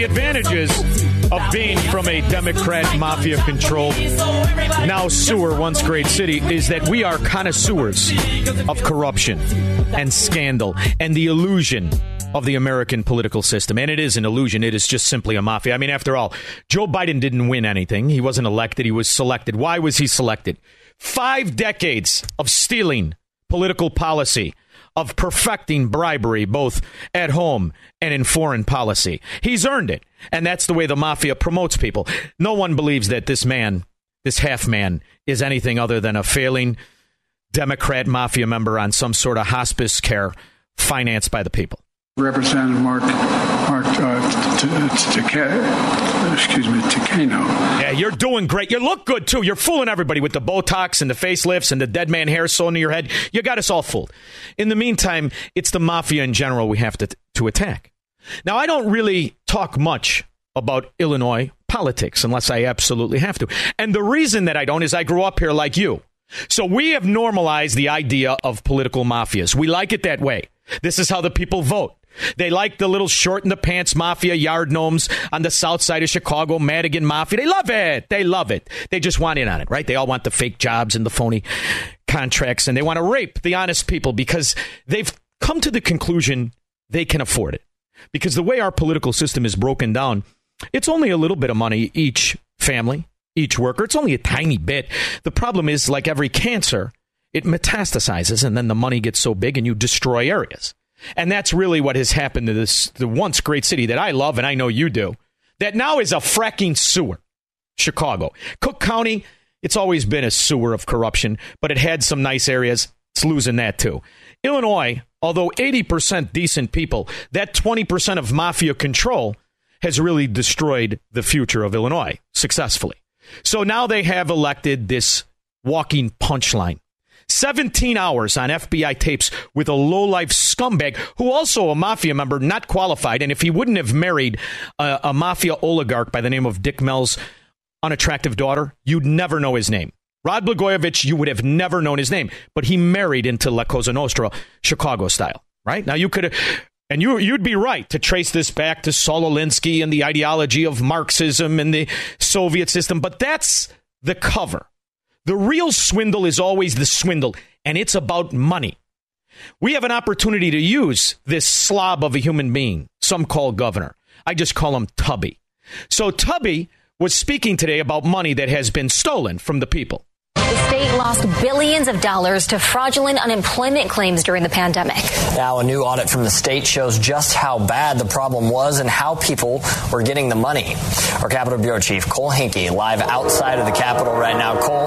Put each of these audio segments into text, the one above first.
The advantages of being from a Democrat mafia controlled, now sewer, once great city, is that we are connoisseurs of corruption and scandal and the illusion of the American political system. And it is an illusion. It is just simply a mafia. I mean, after all, Joe Biden didn't win anything. He wasn't elected. He was selected. Why was he selected? Five decades of stealing political policy of perfecting bribery both at home and in foreign policy. He's earned it. And that's the way the mafia promotes people. No one believes that this man, this half man, is anything other than a failing Democrat mafia member on some sort of hospice care financed by the people. Representative Mark Mark uh, t- t- t- excuse me Takano. Yeah, you're doing great. You look good too. You're fooling everybody with the Botox and the facelifts and the dead man hair sewn to your head. You got us all fooled. In the meantime, it's the mafia in general we have to to attack. Now, I don't really talk much about Illinois politics unless I absolutely have to. And the reason that I don't is I grew up here like you. So we have normalized the idea of political mafias. We like it that way. This is how the people vote. They like the little short in the pants mafia yard gnomes on the south side of Chicago, Madigan Mafia. They love it. They love it. They just want in on it, right? They all want the fake jobs and the phony contracts, and they want to rape the honest people because they've come to the conclusion they can afford it. Because the way our political system is broken down, it's only a little bit of money each family, each worker. It's only a tiny bit. The problem is, like every cancer, it metastasizes, and then the money gets so big and you destroy areas. And that's really what has happened to this the once great city that I love and I know you do. That now is a fracking sewer. Chicago. Cook County, it's always been a sewer of corruption, but it had some nice areas. It's losing that too. Illinois, although 80% decent people, that 20% of mafia control has really destroyed the future of Illinois successfully. So now they have elected this walking punchline 17 hours on FBI tapes with a low-life scumbag who also a mafia member, not qualified. And if he wouldn't have married a, a mafia oligarch by the name of Dick Mell's unattractive daughter, you'd never know his name. Rod Blagojevich, you would have never known his name, but he married into La Cosa Nostra, Chicago style, right? Now you could and you, you'd be right to trace this back to Saul Alinsky and the ideology of Marxism and the Soviet system, but that's the cover. The real swindle is always the swindle, and it's about money. We have an opportunity to use this slob of a human being, some call governor. I just call him Tubby. So Tubby was speaking today about money that has been stolen from the people. The state lost billions of dollars to fraudulent unemployment claims during the pandemic. Now, a new audit from the state shows just how bad the problem was and how people were getting the money. Our Capitol Bureau Chief, Cole Henke, live outside of the Capitol right now. Cole,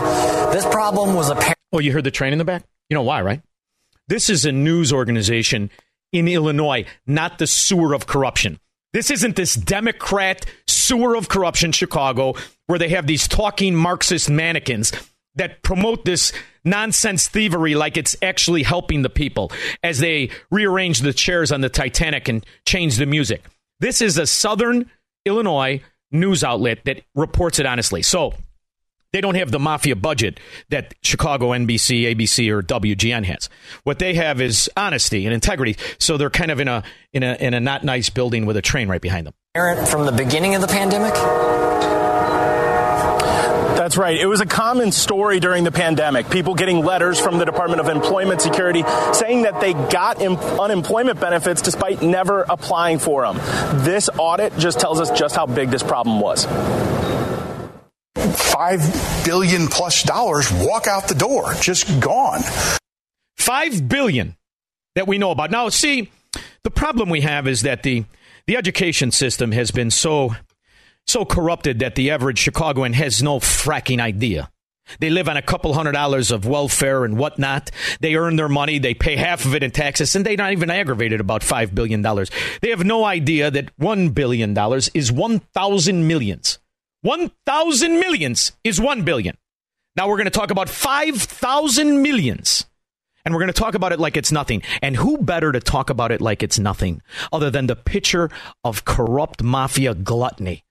this problem was apparent. Oh, you heard the train in the back? You know why, right? This is a news organization in Illinois, not the sewer of corruption. This isn't this Democrat sewer of corruption, Chicago, where they have these talking Marxist mannequins that promote this nonsense thievery like it's actually helping the people as they rearrange the chairs on the Titanic and change the music. This is a Southern Illinois news outlet that reports it honestly. So they don't have the mafia budget that Chicago NBC, ABC, or WGN has. What they have is honesty and integrity. So they're kind of in a in a in a not nice building with a train right behind them. From the beginning of the pandemic? That's right. It was a common story during the pandemic. People getting letters from the Department of Employment Security saying that they got em- unemployment benefits despite never applying for them. This audit just tells us just how big this problem was. Five billion plus dollars walk out the door, just gone. Five billion that we know about. Now, see, the problem we have is that the the education system has been so so corrupted that the average Chicagoan has no fracking idea. They live on a couple hundred dollars of welfare and whatnot. They earn their money. They pay half of it in taxes, and they're not even aggravated about $5 billion. They have no idea that $1 billion is 1,000 millions. 1,000 millions is 1 billion. Now we're going to talk about 5,000 millions. And we're going to talk about it like it's nothing. And who better to talk about it like it's nothing other than the picture of corrupt mafia gluttony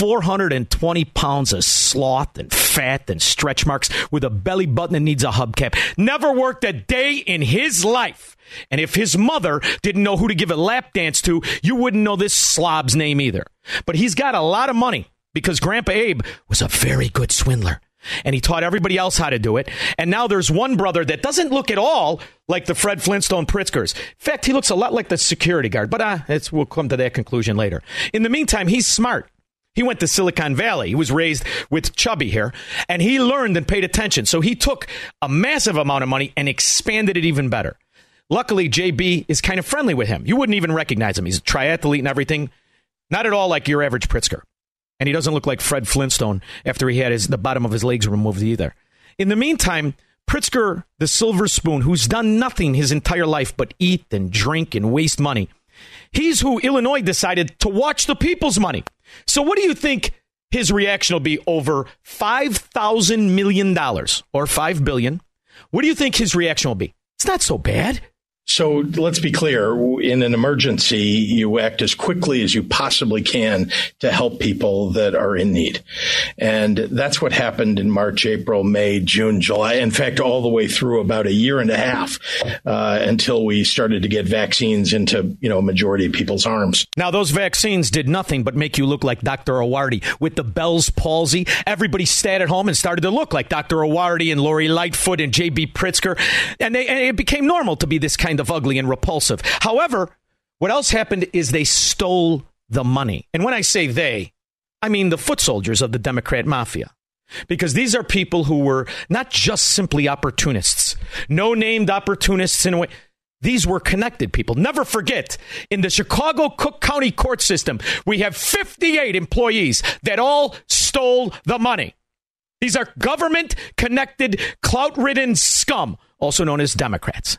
420 pounds of sloth and fat and stretch marks with a belly button that needs a hubcap. Never worked a day in his life. And if his mother didn't know who to give a lap dance to, you wouldn't know this slob's name either. But he's got a lot of money because Grandpa Abe was a very good swindler. And he taught everybody else how to do it. And now there's one brother that doesn't look at all like the Fred Flintstone Pritzkers. In fact, he looks a lot like the security guard. But uh, we'll come to that conclusion later. In the meantime, he's smart. He went to Silicon Valley. He was raised with Chubby here, and he learned and paid attention. So he took a massive amount of money and expanded it even better. Luckily, JB is kind of friendly with him. You wouldn't even recognize him. He's a triathlete and everything. Not at all like your average Pritzker. And he doesn't look like Fred Flintstone after he had his, the bottom of his legs removed either. In the meantime, Pritzker, the silver spoon, who's done nothing his entire life but eat and drink and waste money, he's who Illinois decided to watch the people's money. So, what do you think his reaction will be over $5,000 million or 5 billion? What do you think his reaction will be? It's not so bad. So let's be clear. In an emergency, you act as quickly as you possibly can to help people that are in need. And that's what happened in March, April, May, June, July. In fact, all the way through about a year and a half uh, until we started to get vaccines into, you know, a majority of people's arms. Now, those vaccines did nothing but make you look like Dr. Awardi with the Bell's palsy. Everybody stayed at home and started to look like Dr. Awardi and Lori Lightfoot and J.B. Pritzker. And, they, and it became normal to be this kind of ugly and repulsive. However, what else happened is they stole the money. And when I say they, I mean the foot soldiers of the Democrat mafia. Because these are people who were not just simply opportunists, no named opportunists in a way. These were connected people. Never forget, in the Chicago Cook County court system, we have 58 employees that all stole the money. These are government connected, clout ridden scum, also known as Democrats.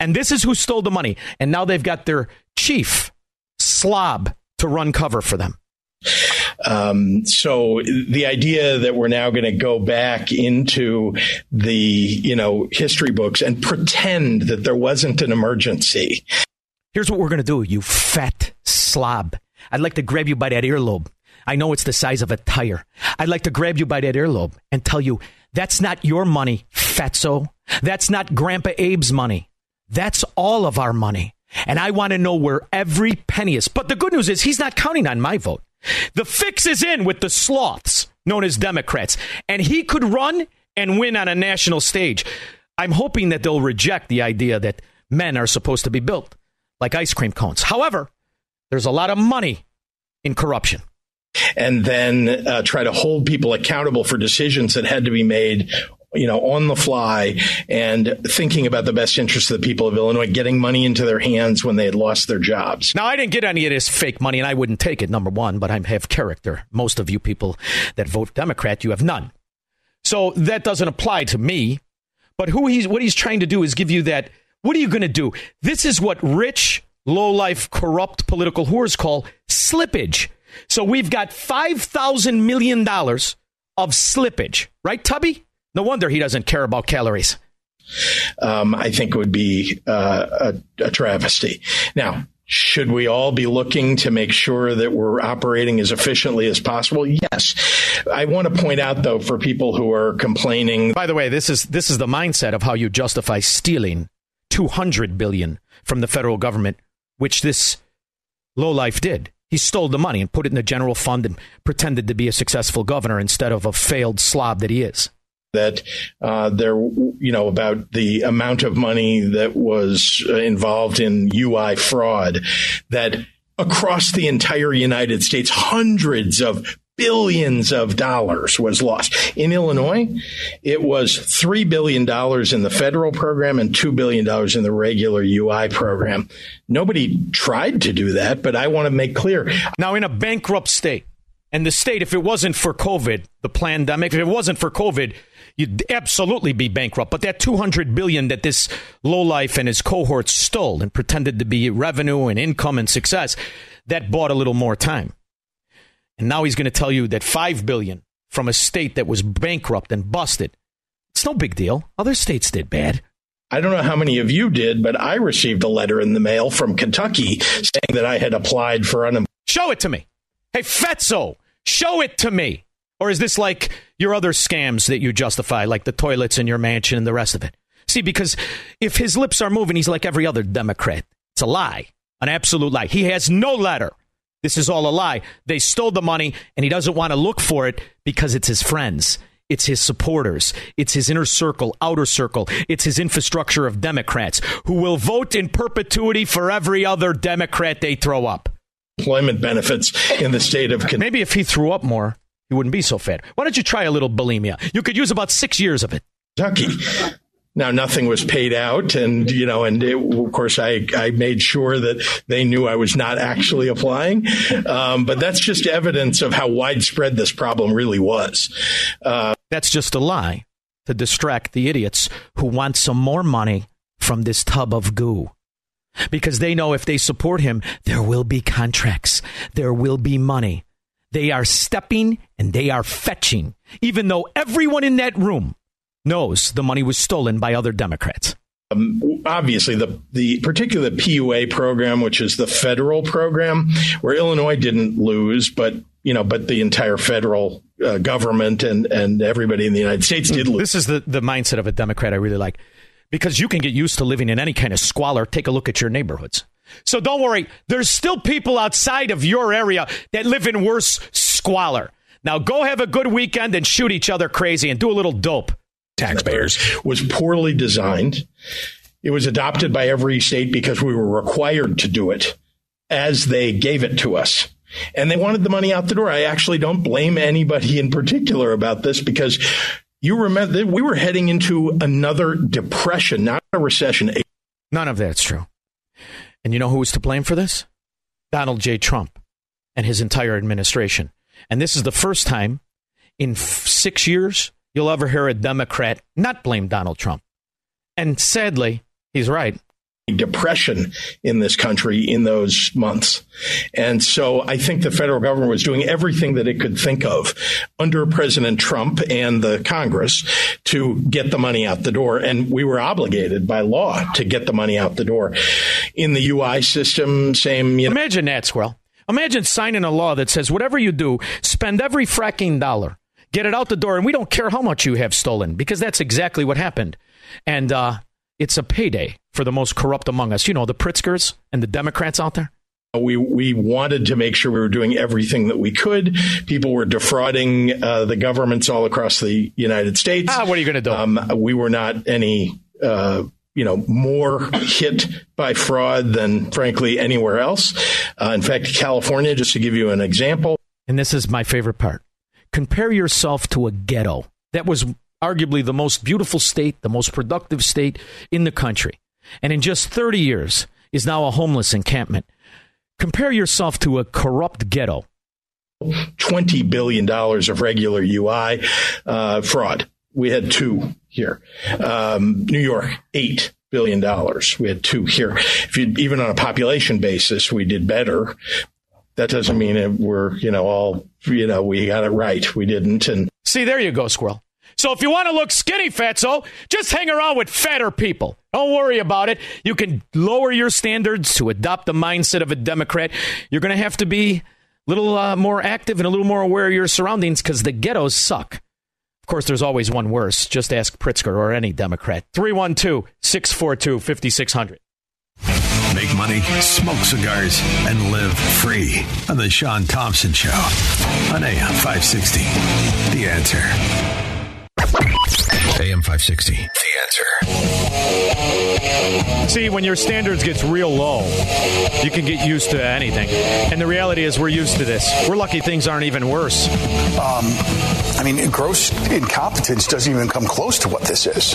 And this is who stole the money. And now they've got their chief slob to run cover for them. Um, so the idea that we're now going to go back into the you know history books and pretend that there wasn't an emergency. Here's what we're going to do, you fat slob. I'd like to grab you by that earlobe. I know it's the size of a tire. I'd like to grab you by that earlobe and tell you that's not your money, fatso. That's not Grandpa Abe's money. That's all of our money. And I want to know where every penny is. But the good news is he's not counting on my vote. The fix is in with the sloths known as Democrats. And he could run and win on a national stage. I'm hoping that they'll reject the idea that men are supposed to be built like ice cream cones. However, there's a lot of money in corruption and then uh, try to hold people accountable for decisions that had to be made you know, on the fly and thinking about the best interests of the people of Illinois, getting money into their hands when they had lost their jobs. Now, I didn't get any of this fake money, and I wouldn't take it, number one, but I have character. Most of you people that vote Democrat, you have none. So that doesn't apply to me. But who he's, what he's trying to do is give you that. What are you going to do? This is what rich, low life, corrupt political whores call slippage. So we've got $5,000 million of slippage, right, Tubby? No wonder he doesn't care about calories. Um, I think it would be uh, a, a travesty. Now, should we all be looking to make sure that we're operating as efficiently as possible? Yes. I want to point out though for people who are complaining. By the way, this is this is the mindset of how you justify stealing 200 billion from the federal government, which this lowlife did. He stole the money and put it in the general fund and pretended to be a successful governor instead of a failed slob that he is that uh, there, you know, about the amount of money that was uh, involved in UI fraud, that across the entire United States, hundreds of billions of dollars was lost. In Illinois, it was $3 billion in the federal program and $2 billion in the regular UI program. Nobody tried to do that, but I want to make clear. Now, in a bankrupt state, and the state, if it wasn't for COVID, the pandemic, if it wasn't for COVID, you'd absolutely be bankrupt. But that 200 billion that this lowlife and his cohorts stole and pretended to be revenue and income and success, that bought a little more time. And now he's going to tell you that 5 billion from a state that was bankrupt and busted. It's no big deal. Other states did bad. I don't know how many of you did, but I received a letter in the mail from Kentucky saying that I had applied for unemployment. Show it to me. Hey, Fetzo, show it to me. Or is this like your other scams that you justify, like the toilets in your mansion and the rest of it? See, because if his lips are moving, he's like every other Democrat. It's a lie, an absolute lie. He has no letter. This is all a lie. They stole the money, and he doesn't want to look for it because it's his friends. It's his supporters. It's his inner circle, outer circle. It's his infrastructure of Democrats who will vote in perpetuity for every other Democrat they throw up. Employment benefits in the state of. Maybe if he threw up more, you wouldn't be so fat. Why don't you try a little bulimia? You could use about six years of it. Kentucky. Now nothing was paid out, and you know, and it, of course I I made sure that they knew I was not actually applying, um, but that's just evidence of how widespread this problem really was. Uh, that's just a lie to distract the idiots who want some more money from this tub of goo. Because they know if they support him, there will be contracts, there will be money, they are stepping and they are fetching, even though everyone in that room knows the money was stolen by other Democrats. Um, obviously, the the particular PUA program, which is the federal program, where Illinois didn't lose, but you know, but the entire federal uh, government and and everybody in the United States did lose. This is the the mindset of a Democrat I really like, because you can get used to living in any kind of squalor. Take a look at your neighborhoods. So don't worry. There's still people outside of your area that live in worse squalor. Now go have a good weekend and shoot each other crazy and do a little dope. Taxpayers was poorly designed. It was adopted by every state because we were required to do it as they gave it to us. And they wanted the money out the door. I actually don't blame anybody in particular about this because you remember we were heading into another depression, not a recession. None of that's true. And you know who was to blame for this? Donald J. Trump and his entire administration. And this is the first time in f- six years you'll ever hear a Democrat not blame Donald Trump. And sadly, he's right depression in this country in those months. And so I think the federal government was doing everything that it could think of under President Trump and the Congress to get the money out the door. And we were obligated by law to get the money out the door. In the UI system, same. You know. Imagine that, Squirrel. Imagine signing a law that says whatever you do, spend every fracking dollar, get it out the door, and we don't care how much you have stolen because that's exactly what happened. And uh, it's a payday for the most corrupt among us. You know, the Pritzkers and the Democrats out there. We we wanted to make sure we were doing everything that we could. People were defrauding uh, the governments all across the United States. Ah, what are you going to do? Um, we were not any. Uh, you know, more hit by fraud than, frankly, anywhere else. Uh, in fact, California, just to give you an example. And this is my favorite part compare yourself to a ghetto. That was arguably the most beautiful state, the most productive state in the country and in just 30 years is now a homeless encampment. Compare yourself to a corrupt ghetto. $20 billion of regular UI uh, fraud. We had two here. Um, New York, $8 billion. We had two here. If you, even on a population basis, we did better. That doesn't mean we're, you know, all, you know, we got it right. We didn't. And see, there you go, Squirrel. So if you want to look skinny, fatso, just hang around with fatter people. Don't worry about it. You can lower your standards to adopt the mindset of a Democrat. You're going to have to be a little uh, more active and a little more aware of your surroundings because the ghettos suck. Of course, there's always one worse. Just ask Pritzker or any Democrat. 312 642 5600. Make money, smoke cigars, and live free on The Shaun Thompson Show on AM 560. The answer. AM 560. The answer. See, when your standards gets real low, you can get used to anything. And the reality is, we're used to this. We're lucky things aren't even worse. Um, I mean, gross incompetence doesn't even come close to what this is.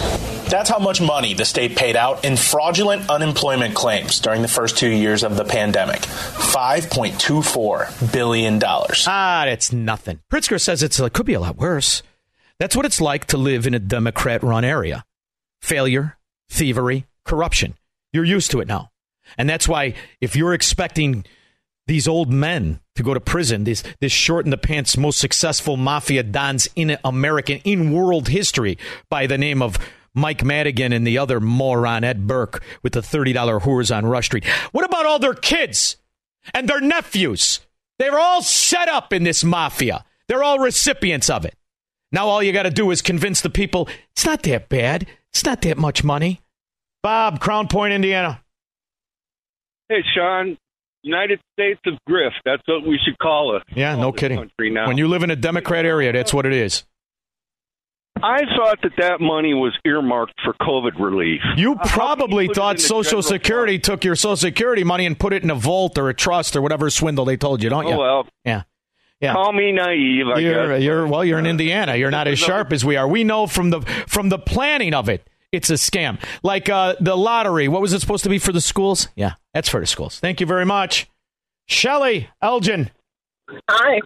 That's how much money the state paid out in fraudulent unemployment claims during the first two years of the pandemic $5.24 billion. Ah, it's nothing. Pritzker says it's, it could be a lot worse. That's what it's like to live in a Democrat run area failure, thievery, corruption. You're used to it now. And that's why if you're expecting these old men to go to prison, this, this short in the pants, most successful mafia dons in American, in world history, by the name of Mike Madigan and the other moron, Ed Burke, with the $30 whores on Rush Street. What about all their kids and their nephews? They're all set up in this mafia. They're all recipients of it. Now all you got to do is convince the people it's not that bad. It's not that much money. Bob, Crown Point, Indiana. Hey, Shaun. United States of Grift. That's what we should call it. Yeah, no kidding. Now. When you live in a Democrat area, that's what it is. I thought that that money was earmarked for COVID relief. You probably thought Social Security took your Social Security money and put it in a vault or a trust or whatever swindle they told you, don't you? Oh well, yeah. Yeah. call me naive. I You're, guess. you're well. You're in Indiana. You're not as sharp as we are. We know from the from the planning of it, it's a scam. Like uh, the lottery. What was it supposed to be for the schools? Yeah, that's for the schools. Thank you very much, Shelley Elgin. Hi.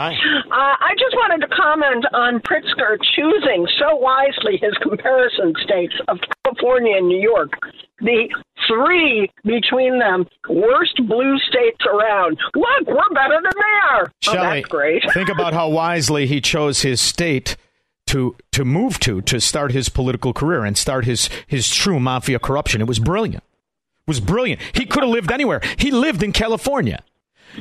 Hi. Uh, I just wanted to comment on Pritzker choosing so wisely his comparison states of California and New York. The three between them worst blue states around. Look, we're better than they are. Oh, Shelley, that's great. think about how wisely he chose his state to to move to to start his political career and start his his true mafia corruption. It was brilliant. It was brilliant. He could have lived anywhere. He lived in California.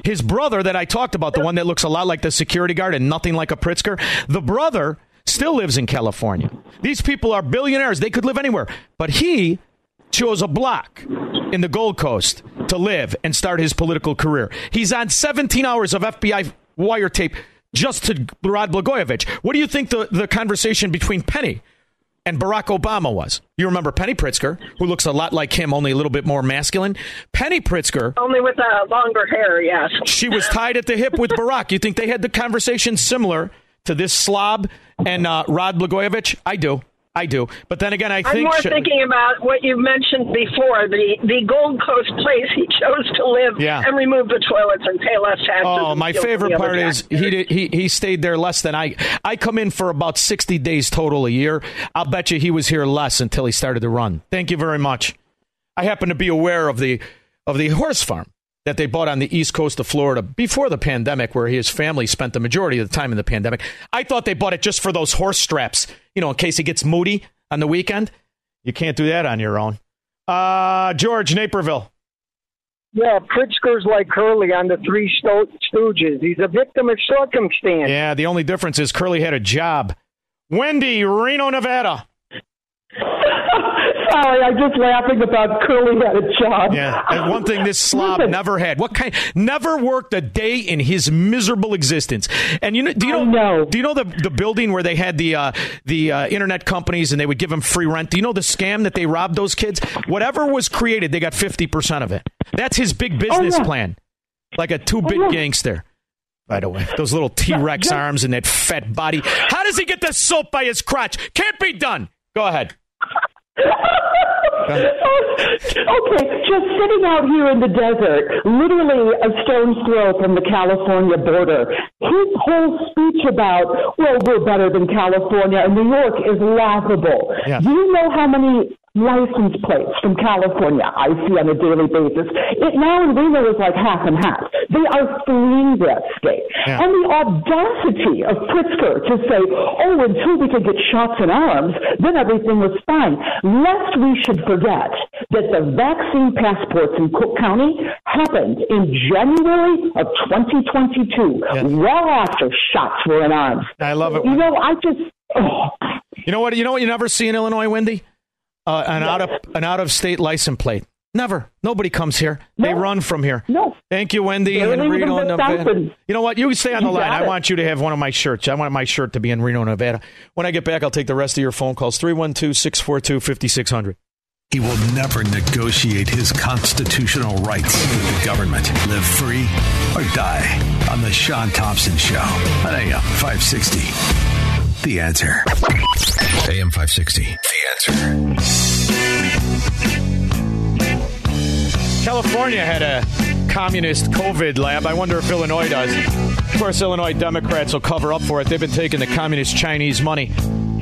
His brother that I talked about, the one that looks a lot like the security guard and nothing like a Pritzker, the brother still lives in California. These people are billionaires. They could live anywhere. But he chose a block in the Gold Coast to live and start his political career. He's on 17 hours of FBI wiretape just to Rod Blagojevich. What do you think the, the conversation between Penny and Barack Obama was? You remember Penny Pritzker, who looks a lot like him, only a little bit more masculine. Penny Pritzker, Only with uh, longer hair, yes. she was tied at the hip with Barack. You think they had the conversation similar to this slob and uh, Rod Blagojevich? I do. I do. But then again, I I'm more she- thinking about what you mentioned before the the Gold Coast place he chose to live Yeah. and remove the toilets and pay less taxes. Oh, my favorite part is he did, he he stayed there less than I. I come in for about sixty days total a year. I'll bet you he was here less until he started to run. Thank you very much. I happen to be aware of the of the horse farm that they bought on the east coast of Florida before the pandemic, where his family spent the majority of the time in the pandemic. I thought they bought it just for those horse straps, you know, in case he gets moody on the weekend. You can't do that on your own. Uh, George Naperville. Yeah, Pritzker's like Curly on the Three Sto- Stooges. He's a victim of circumstance. Yeah, the only difference is Curly had a job. Wendy, Reno, Nevada. Sorry, I'm just laughing about Curly had a job. Yeah, and one thing this slob Listen. never had. What kind? Never worked a day in his miserable existence. And you know, do you know? Do you know the the building where they had the uh, the uh, internet companies and they would give them free rent? Do you know the scam that they robbed those kids? Whatever was created, they got fifty percent of it. That's his big business yeah. plan, like a two bit gangster. By the way, those little T Rex arms and that fat body. How does he get the soap by his crotch? Can't be done. Go ahead. okay, just sitting out here in the desert, literally a stone's throw from the California border. His whole speech about, well, we're better than California and New York is laughable. Yeah. Do you know how many license plates from California I see on a daily basis? It now in Reno is like half and half. They are fleeing that state. Yeah. And the audacity of Pritzker to say, oh, until we could get shots in arms, then everything was fine. Lest we should forget that the vaccine passports in Cook County happened in January of 2022, well after shots were in arms. I love it. You know, I just, oh, You know what? You know what you never see in Illinois, Wendy? Uh, an out of an out of state license plate. Never. Nobody comes here. They run from here. No. Thank you, Wendy They're in Reno, Nevada. You know what? You stay on the You line. I want you to have one of my shirts. I want my shirt to be in Reno, Nevada. When I get back, I'll take the rest of your phone calls 312 642 5600. He will never negotiate his constitutional rights with the government. Live free or die on the Shaun Thompson Show on AM 560. The answer. AM 560. The answer. California had a communist COVID lab. I wonder if Illinois does. Of course, Illinois Democrats will cover up for it. They've been taking the communist Chinese money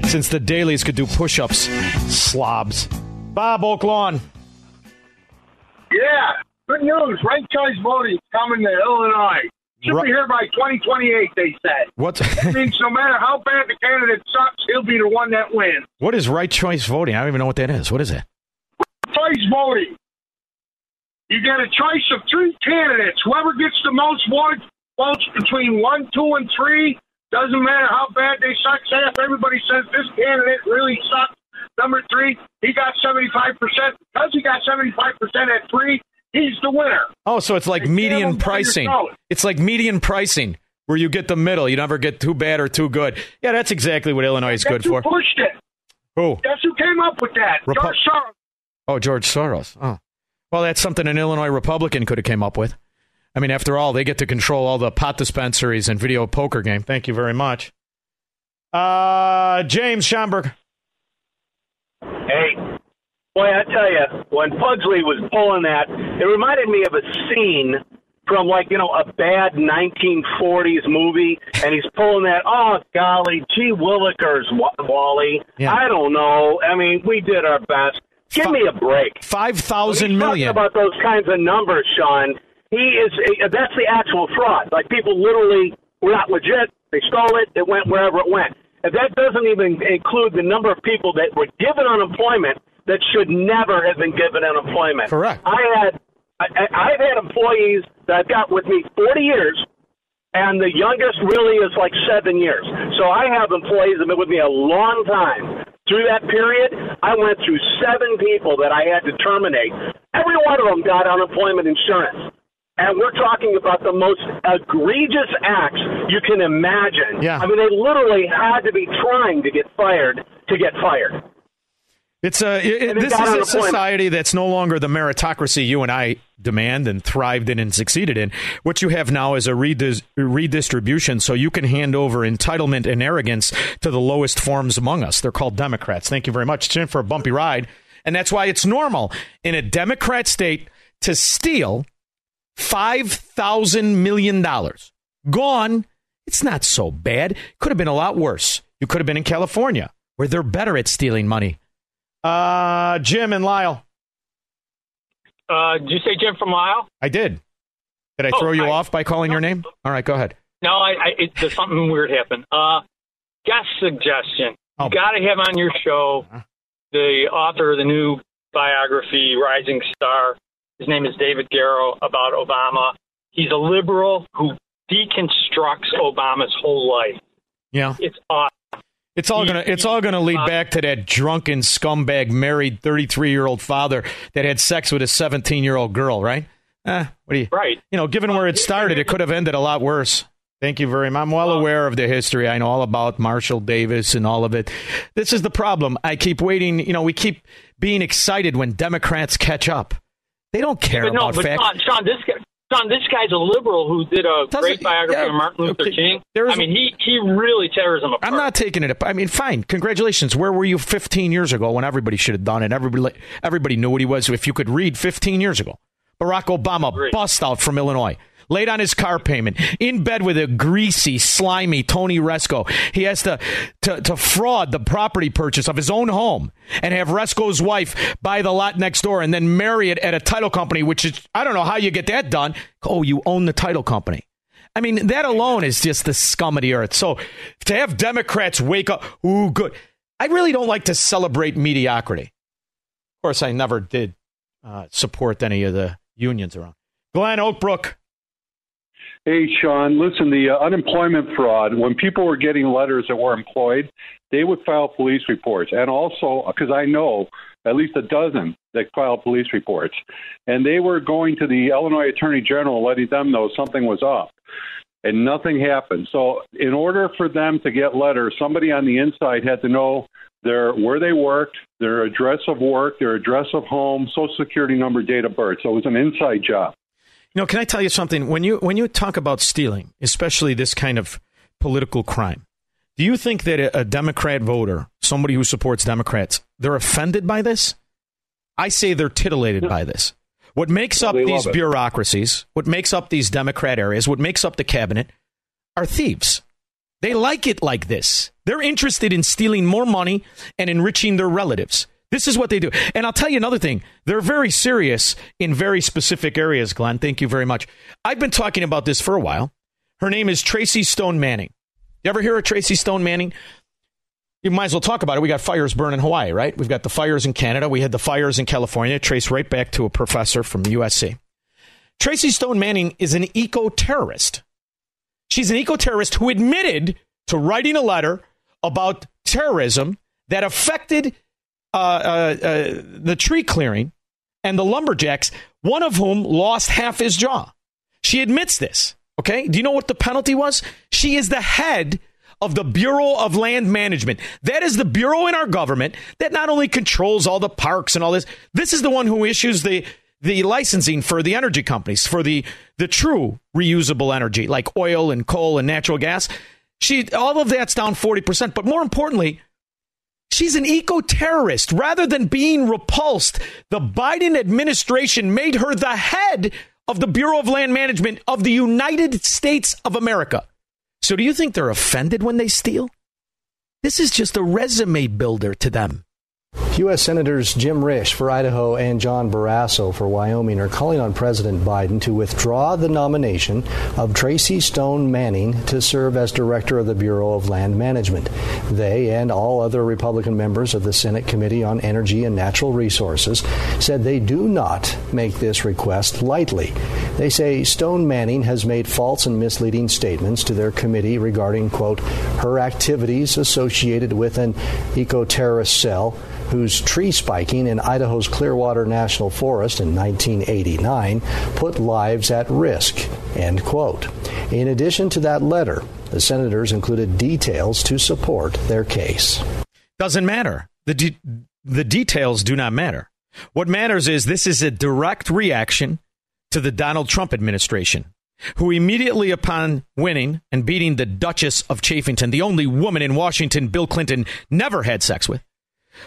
since the Daleys could do push ups. Slobs. Bob Oak Lawn. Yeah, good news. Ranked choice voting coming to Illinois. Should be here by 2028, they said. What? That means no matter how bad the candidate sucks, he'll be the one that wins. what is right choice voting? I don't even know what that is. What is that? Choice voting. You get a choice of three candidates. Whoever gets the most votes, votes between one, two, and three, doesn't matter how bad they suck. Say if everybody says this candidate really sucks, number three, he got 75%. Because he got 75% at three, he's the winner. Oh, so it's like They median pricing. It's like median pricing where you get the middle. You never get too bad or too good. Yeah, that's exactly what Illinois is good who for. pushed it? Who? Guess who came up with that? Repu- George Soros. Oh, George Soros. Oh. Well, that's something an Illinois Republican could have came up with. I mean, after all, they get to control all the pot dispensaries and video poker game. Thank you very much. Uh, James Schomburg. Hey, boy, I tell you, when Pugsley was pulling that, it reminded me of a scene from like you know a bad 1940s movie, and he's pulling that. Oh golly, gee willikers, Wally. Yeah. I don't know. I mean, we did our best. Give me a break. Five thousand million. Talking about those kinds of numbers, Shaun. He is. That's the actual fraud. Like people literally were not legit. They stole it. It went wherever it went. And that doesn't even include the number of people that were given unemployment that should never have been given unemployment. Correct. I had. I, I've had employees that I've got with me 40 years, and the youngest really is like seven years. So I have employees that have been with me a long time. Through that period, I went through seven people that I had to terminate. Every one of them got unemployment insurance. And we're talking about the most egregious acts you can imagine. Yeah. I mean, they literally had to be trying to get fired to get fired. It's a it, it this is a society that's no longer the meritocracy you and I demand and thrived in and succeeded in. What you have now is a redis- redistribution, so you can hand over entitlement and arrogance to the lowest forms among us. They're called Democrats. Thank you very much. It's in for a bumpy ride, and that's why it's normal in a Democrat state to steal five thousand million dollars. Gone. It's not so bad. Could have been a lot worse. You could have been in California, where they're better at stealing money. Uh, Jim and Lyle. Uh, did you say Jim from Lyle? I did. Did I Oh, throw you I- off by calling your name? All right, go ahead. No, I, I it, there's something weird happened. Uh, guest suggestion. Oh. You got to have on your show the author of the new biography, Rising Star. His name is David Garrow about Obama. He's a liberal who deconstructs Obama's whole life. Yeah. It's awesome. It's all gonna it's all gonna lead back to that drunken scumbag married thirty three year old father that had sex with a seventeen year old girl, right? Eh, what do you right? You know, given where it started, it could have ended a lot worse. Thank you very much. I'm well aware of the history. I know all about Marshall Davis and all of it. This is the problem. I keep waiting. You know, we keep being excited when Democrats catch up. They don't care But no, about but facts. Shaun, Shaun, this Shaun, this guy's a liberal who did a great biography yeah, of Martin Luther okay. King. I mean, he he really tears him apart. I'm not taking it. I mean, fine. Congratulations. Where were you 15 years ago when everybody should have done it? Everybody, everybody knew what he was. If you could read 15 years ago, Barack Obama bust out from Illinois, late on his car payment, in bed with a greasy, slimy Tony Rezko. He has to, to to fraud the property purchase of his own home and have Rezko's wife buy the lot next door and then marry it at a title company. Which is I don't know how you get that done. Oh, you own the title company. I mean, that alone is just the scum of the earth. So to have Democrats wake up, ooh, good. I really don't like to celebrate mediocrity. Of course, I never did uh, support any of the unions around. Glenn Oakbrook. Hey, Shaun, listen, the uh, unemployment fraud, when people were getting letters that were employed, they would file police reports. And also, because I know at least a dozen that filed police reports. And they were going to the Illinois Attorney General, letting them know something was up. And nothing happened. So, in order for them to get letters, somebody on the inside had to know their where they worked, their address of work, their address of home, social security number, date of birth. So it was an inside job. You know, can I tell you something? When you when you talk about stealing, especially this kind of political crime, do you think that a, a Democrat voter, somebody who supports Democrats, they're offended by this? I say they're titillated by this. What makes up these it. bureaucracies, what makes up these Democrat areas, what makes up the cabinet are thieves. They like it like this. They're interested in stealing more money and enriching their relatives. This is what they do. And I'll tell you another thing. They're very serious in very specific areas, Glenn. Thank you very much. I've been talking about this for a while. Her name is Tracy Stone Manning. You ever hear of Tracy Stone Manning? You might as well talk about it. We got fires burning in Hawaii, right? We've got the fires in Canada. We had the fires in California, traced right back to a professor from USC. Tracy Stone Manning is an eco terrorist. She's an eco terrorist who admitted to writing a letter about terrorism that affected uh, uh, uh, the tree clearing and the lumberjacks, one of whom lost half his jaw. She admits this. Okay. Do you know what the penalty was? She is the head of the Bureau of Land Management. That is the bureau in our government that not only controls all the parks and all this, this is the one who issues the the licensing for the energy companies for the the true reusable energy like oil and coal and natural gas. She all of that's down 40%, but more importantly, She's an eco terrorist. Rather than being repulsed, the Biden administration made her the head of the Bureau of Land Management of the United States of America. So, do you think they're offended when they steal? This is just a resume builder to them. U.S. Senators Jim Risch for Idaho and John Barrasso for Wyoming are calling on President Biden to withdraw the nomination of Tracy Stone Manning to serve as director of the Bureau of Land Management. They and all other Republican members of the Senate Committee on Energy and Natural Resources said they do not make this request lightly. They say Stone Manning has made false and misleading statements to their committee regarding, quote, her activities associated with an eco terrorist cell whose tree spiking in Idaho's Clearwater National Forest in 1989 put lives at risk. End quote. In addition to that letter, the senators included details to support their case. Doesn't matter. The, de- the details do not matter. What matters is this is a direct reaction to the Donald Trump administration, who immediately upon winning and beating the Duchess of Chafington, the only woman in Washington Bill Clinton never had sex with,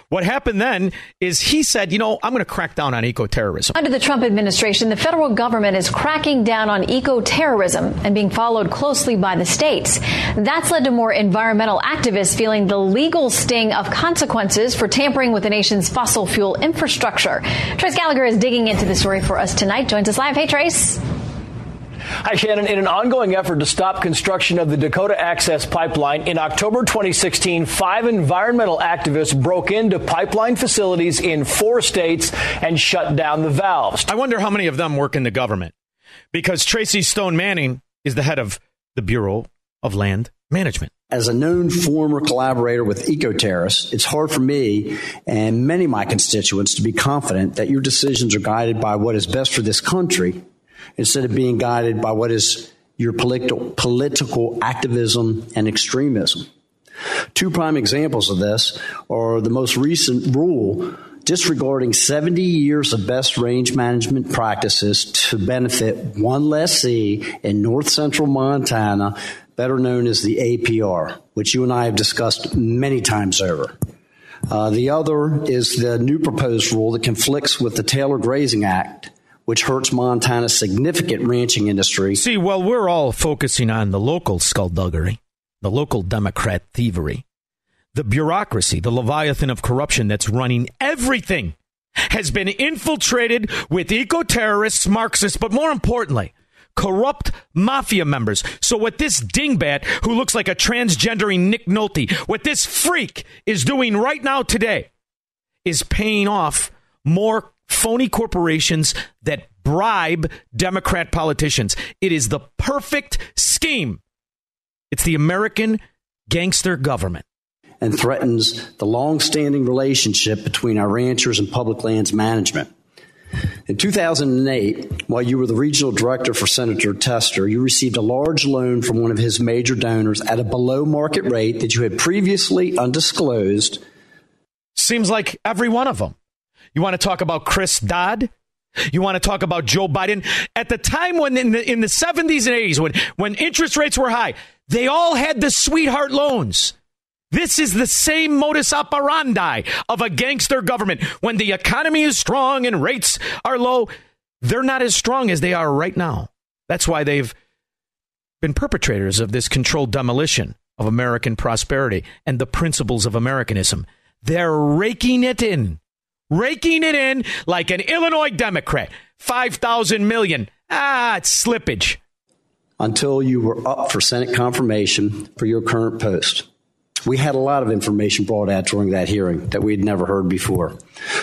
what happened then is he said, you know, I'm going to crack down on eco terrorism. Under the Trump administration, the federal government is cracking down on eco terrorism and being followed closely by the states. That's led to more environmental activists feeling the legal sting of consequences for tampering with the nation's fossil fuel infrastructure. Trace Gallagher is digging into the story for us tonight. Joins us live. Hey, Trace. Hi, Shannon. In an ongoing effort to stop construction of the Dakota Access Pipeline, in October 2016, five environmental activists broke into pipeline facilities in four states and shut down the valves. I wonder how many of them work in the government because Tracy Stone Manning is the head of the Bureau of Land Management. As a known former collaborator with eco terrorists, it's hard for me and many of my constituents to be confident that your decisions are guided by what is best for this country instead of being guided by what is your political, political activism and extremism. Two prime examples of this are the most recent rule disregarding 70 years of best range management practices to benefit one lessee in north central Montana, better known as the APR, which you and I have discussed many times over. Uh, the other is the new proposed rule that conflicts with the Taylor Grazing Act, which hurts Montana's significant ranching industry. See, well, we're all focusing on the local skullduggery, the local Democrat thievery, the bureaucracy, the leviathan of corruption that's running everything has been infiltrated with eco terrorists, Marxists, but more importantly, corrupt mafia members. So what this dingbat who looks like a transgendering Nick Nolte, what this freak is doing right now today is paying off more phony corporations that bribe Democrat politicians. It is the perfect scheme. It's the American gangster government. and threatens the long-standing relationship between our ranchers and public lands management. In 2008, while you were the regional director for Senator Tester, you received a large loan from one of his major donors at a below market rate that you had previously undisclosed. Seems like every one of them. You want to talk about Chris Dodd? You want to talk about Joe Biden? At the time when in the, in the 70s and 80s, when, when interest rates were high, they all had the sweetheart loans. This is the same modus operandi of a gangster government. When the economy is strong and rates are low, they're not as strong as they are right now. That's why they've been perpetrators of this controlled demolition of American prosperity and the principles of Americanism. They're raking it in, raking it in like an Illinois Democrat. 5,000 million. Ah, it's slippage. Until you were up for Senate confirmation for your current post. We had a lot of information brought out during that hearing that we had never heard before.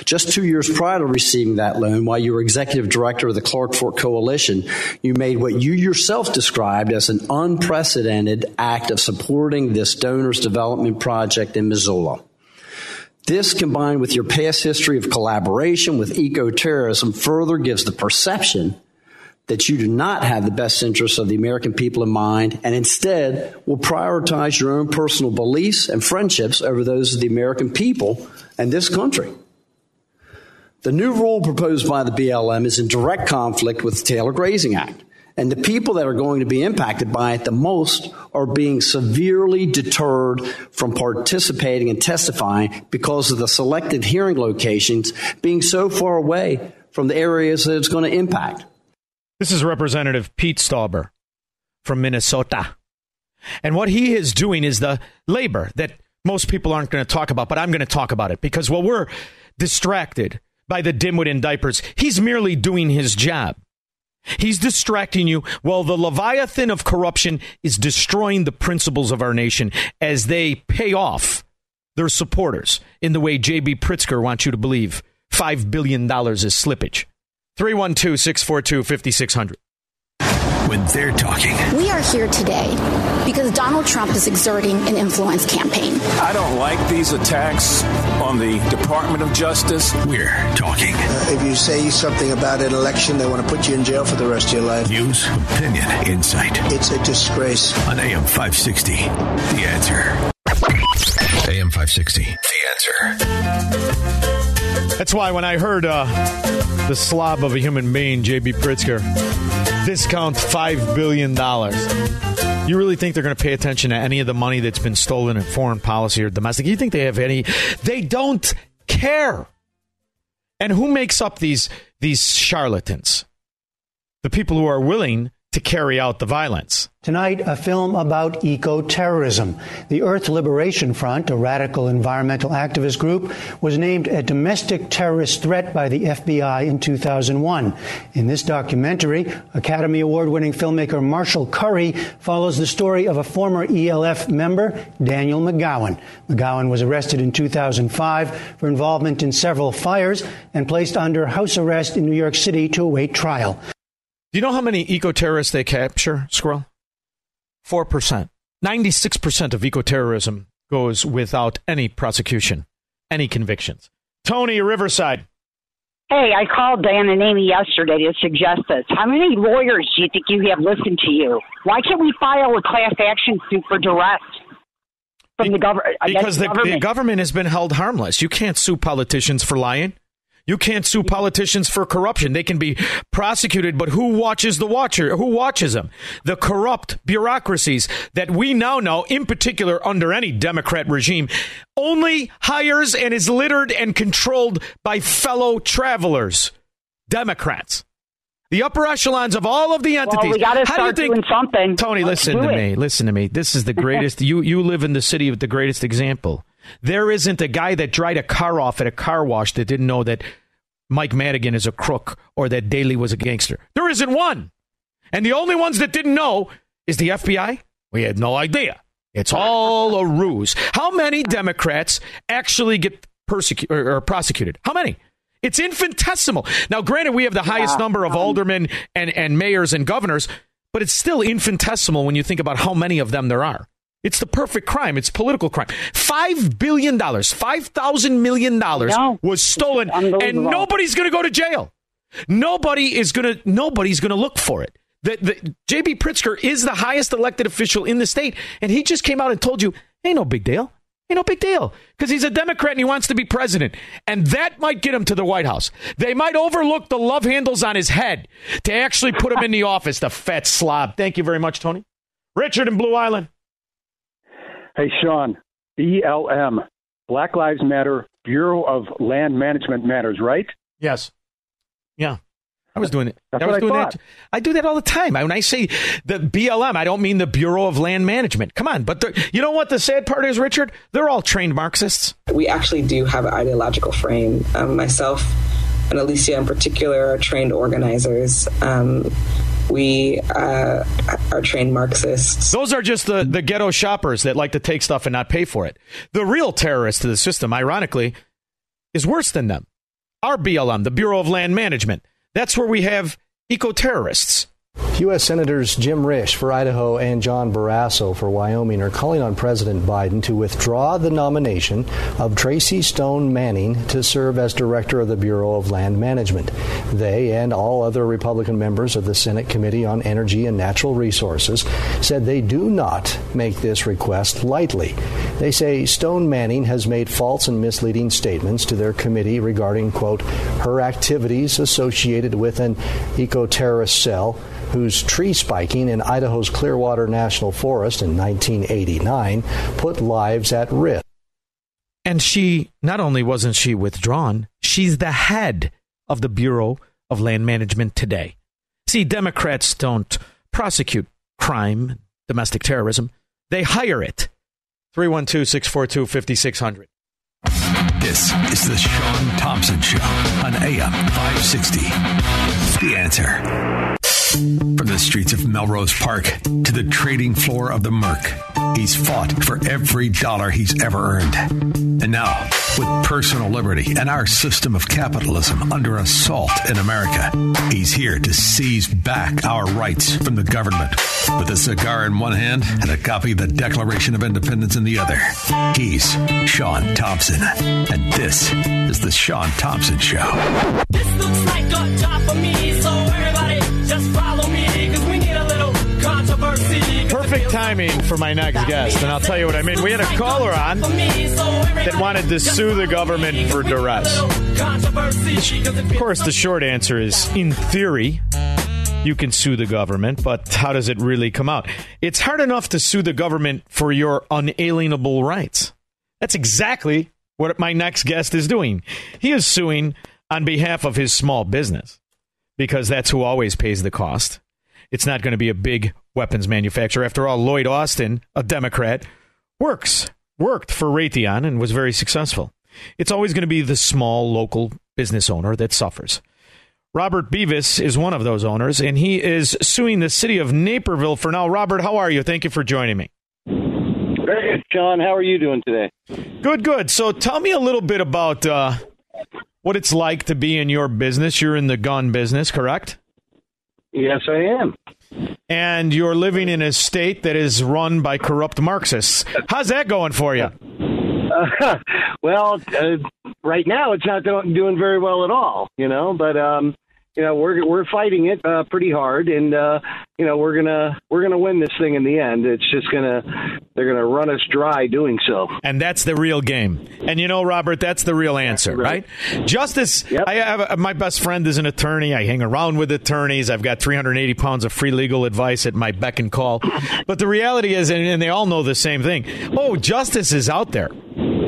Just two years prior to receiving that loan, while you were executive director of the Clark Fork Coalition, you made what you yourself described as an unprecedented act of supporting this donors development project in Missoula. This, combined with your past history of collaboration with eco terrorism, further gives the perception that you do not have the best interests of the American people in mind and instead will prioritize your own personal beliefs and friendships over those of the American people and this country. The new rule proposed by the BLM is in direct conflict with the Taylor Grazing Act. And the people that are going to be impacted by it the most are being severely deterred from participating and testifying because of the selected hearing locations being so far away from the areas that it's going to impact. This is Representative Pete Stauber from Minnesota. And what he is doing is the labor that most people aren't going to talk about, but I'm going to talk about it because while we're distracted by the dimwit in diapers, he's merely doing his job. He's distracting you while the Leviathan of corruption is destroying the principles of our nation as they pay off their supporters in the way J.B. Pritzker wants you to believe $5 billion is slippage. 312 642 5600. When they're talking, We are here today because Donald Trump is exerting an influence campaign. I don't like these attacks on the Department of Justice. We're talking. if you say something about an election, they want to put you in jail for the rest of your life. News, opinion, insight. It's a disgrace. On AM 560, The Answer. AM 560, The Answer. That's why when I heard uh, the slob of a human being, J.B. Pritzker, discount $5 billion, you really think they're going to pay attention to any of the money that's been stolen in foreign policy or domestic? You think they have any? They don't care. And who makes up these, these charlatans? The people who are willing to carry out the violence. Tonight, a film about eco terrorism. The Earth Liberation Front, a radical environmental activist group, was named a domestic terrorist threat by the FBI in 2001. In this documentary, Academy Award winning filmmaker Marshall Curry follows the story of a former ELF member, Daniel McGowan. McGowan was arrested in 2005 for involvement in several fires and placed under house arrest in New York City to await trial. Do you know how many eco terrorists they capture, Squirrel? 4%. 96% of eco terrorism goes without any prosecution, any convictions. Tony, Riverside. Hey, I called Dan and Amy yesterday to suggest this. How many lawyers do you think you have listened to you? Why can't we file a class action suit for duress from the government? Because the, the government has been held harmless. You can't sue politicians for lying. You can't sue politicians for corruption. They can be prosecuted, but who watches the watcher? Who watches them? The corrupt bureaucracies that we now know, in particular under any Democrat regime, only hires and is littered and controlled by fellow travelers, Democrats. The upper echelons of all of the entities. Well, we got to How do you start think, doing something. Tony, Let's listen to it. me. Listen to me. This is the greatest. you you live in the city of the greatest example. There isn't a guy that dried a car off at a car wash that didn't know that Mike Madigan is a crook or that Daley was a gangster. There isn't one. And the only ones that didn't know is the FBI. We had no idea. It's all a ruse. How many Democrats actually get persecuted or, or prosecuted? How many? It's infinitesimal. Now, granted, we have the highest number of um, aldermen and, and mayors and governors, but it's still infinitesimal when you think about how many of them there are. It's the perfect crime. It's political crime. Five billion dollars, five thousand million dollars was stolen, and nobody's going to go to jail. Nobody is going to. Nobody's going to look for it. The, the, J.B. Pritzker is the highest elected official in the state, and he just came out and told you, "Ain't no big deal. Ain't no big deal." Because he's a Democrat and he wants to be president, and that might get him to the White House. They might overlook the love handles on his head to actually put him in the office. The fat slob. Thank you very much, Tony. Richard in Blue Island. Hey, Shaun, BLM, Black Lives Matter, Bureau of Land Management Matters, right? Yes. Yeah. I was doing it. That's I was what I doing thought. that. I do that all the time. When I say the BLM, I don't mean the Bureau of Land Management. Come on, but the, you know what the sad part is, Richard? They're all trained Marxists. we actually do have an ideological frame. Um, myself and Alicia, in particular, are trained organizers. Um, we uh, are trained Marxists. Those are just the, the ghetto shoppers that like to take stuff and not pay for it. The real terrorist to the system, ironically, is worse than them. Our BLM, the Bureau of Land Management. That's where we have eco terrorists. U.S. Senators Jim Risch for Idaho and John Barrasso for Wyoming are calling on President Biden to withdraw the nomination of Tracy Stone Manning to serve as director of the Bureau of Land Management. They and all other Republican members of the Senate Committee on Energy and Natural Resources said they do not make this request lightly. They say Stone Manning has made false and misleading statements to their committee regarding, quote, her activities associated with an eco terrorist cell whose tree spiking in Idaho's Clearwater National Forest in 1989 put lives at risk. And she, not only wasn't she withdrawn, she's the head of the Bureau of Land Management today. See, Democrats don't prosecute crime, domestic terrorism, they hire it. 312 642 5600. This is the Shaun Thompson Show on AM 560. The answer. From the streets of Melrose Park to the trading floor of the Merc, he's fought for every dollar he's ever earned. And now, with personal liberty and our system of capitalism under assault in America, he's here to seize back our rights from the government. With a cigar in one hand and a copy of the Declaration of Independence in the other, he's Shaun Thompson. And this is the Shaun Thompson Show. Looks like a job for me, so everybody just follow Perfect timing for my next guest, and I'll tell you what I mean. We had a caller on that wanted to sue the government for duress. Of course, the short answer is in theory, you can sue the government, but how does it really come out? It's hard enough to sue the government for your unalienable rights. That's exactly what my next guest is doing. He is suing on behalf of his small business because that's who always pays the cost. It's not going to be a big weapons manufacturer. After all, Lloyd Austin, a Democrat, works, worked for Raytheon and was very successful. It's always going to be the small local business owner that suffers. Robert Bevis is one of those owners, and he is suing the city of Naperville for now. Robert, how are you? Thank you for joining me. Very good, Shaun. How are you doing today? Good, good. So tell me a little bit about uh, what it's like to be in your business. You're in the gun business, correct? Yes, I am. And you're living in a state that is run by corrupt Marxists. How's that going for you? Uh, well, uh, right now it's not doing very well at all, you know. But um, you know, we're we're fighting it uh, pretty hard, and uh, you know, we're gonna we're gonna win this thing in the end. It's just gonna they're gonna run us dry doing so. And that's the real game. And you know, Robert, that's the real answer, right? Justice. I have a, my best friend is an attorney. I hang around with attorneys. I've got 380 pounds of free legal advice at my beck and call. But the reality is, and, and they all know the same thing. Oh, justice is out there.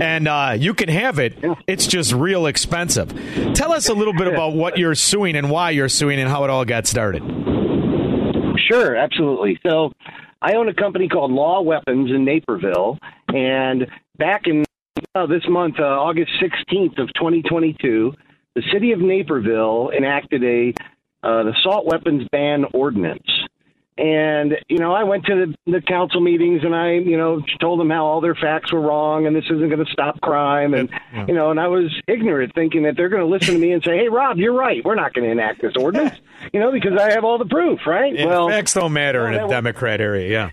And uh, you can have it. It's just real expensive. Tell us a little bit about what you're suing and why you're suing and how it all got started. Sure, absolutely. So, I own a company called Law Weapons in Naperville, and back in uh, this month, uh, August 16th of 2022, the city of Naperville enacted a uh, an assault weapons ban ordinance. And you know, I went to the, the council meetings and I, you know, told them how all their facts were wrong and this isn't going to stop crime. And you know, and I was ignorant, thinking that they're going to listen to me and say, "Hey, Rob, you're right. We're not going to enact this ordinance," you know, because I have all the proof, right? Yeah, well, facts don't matter in a Democrat area. Yeah.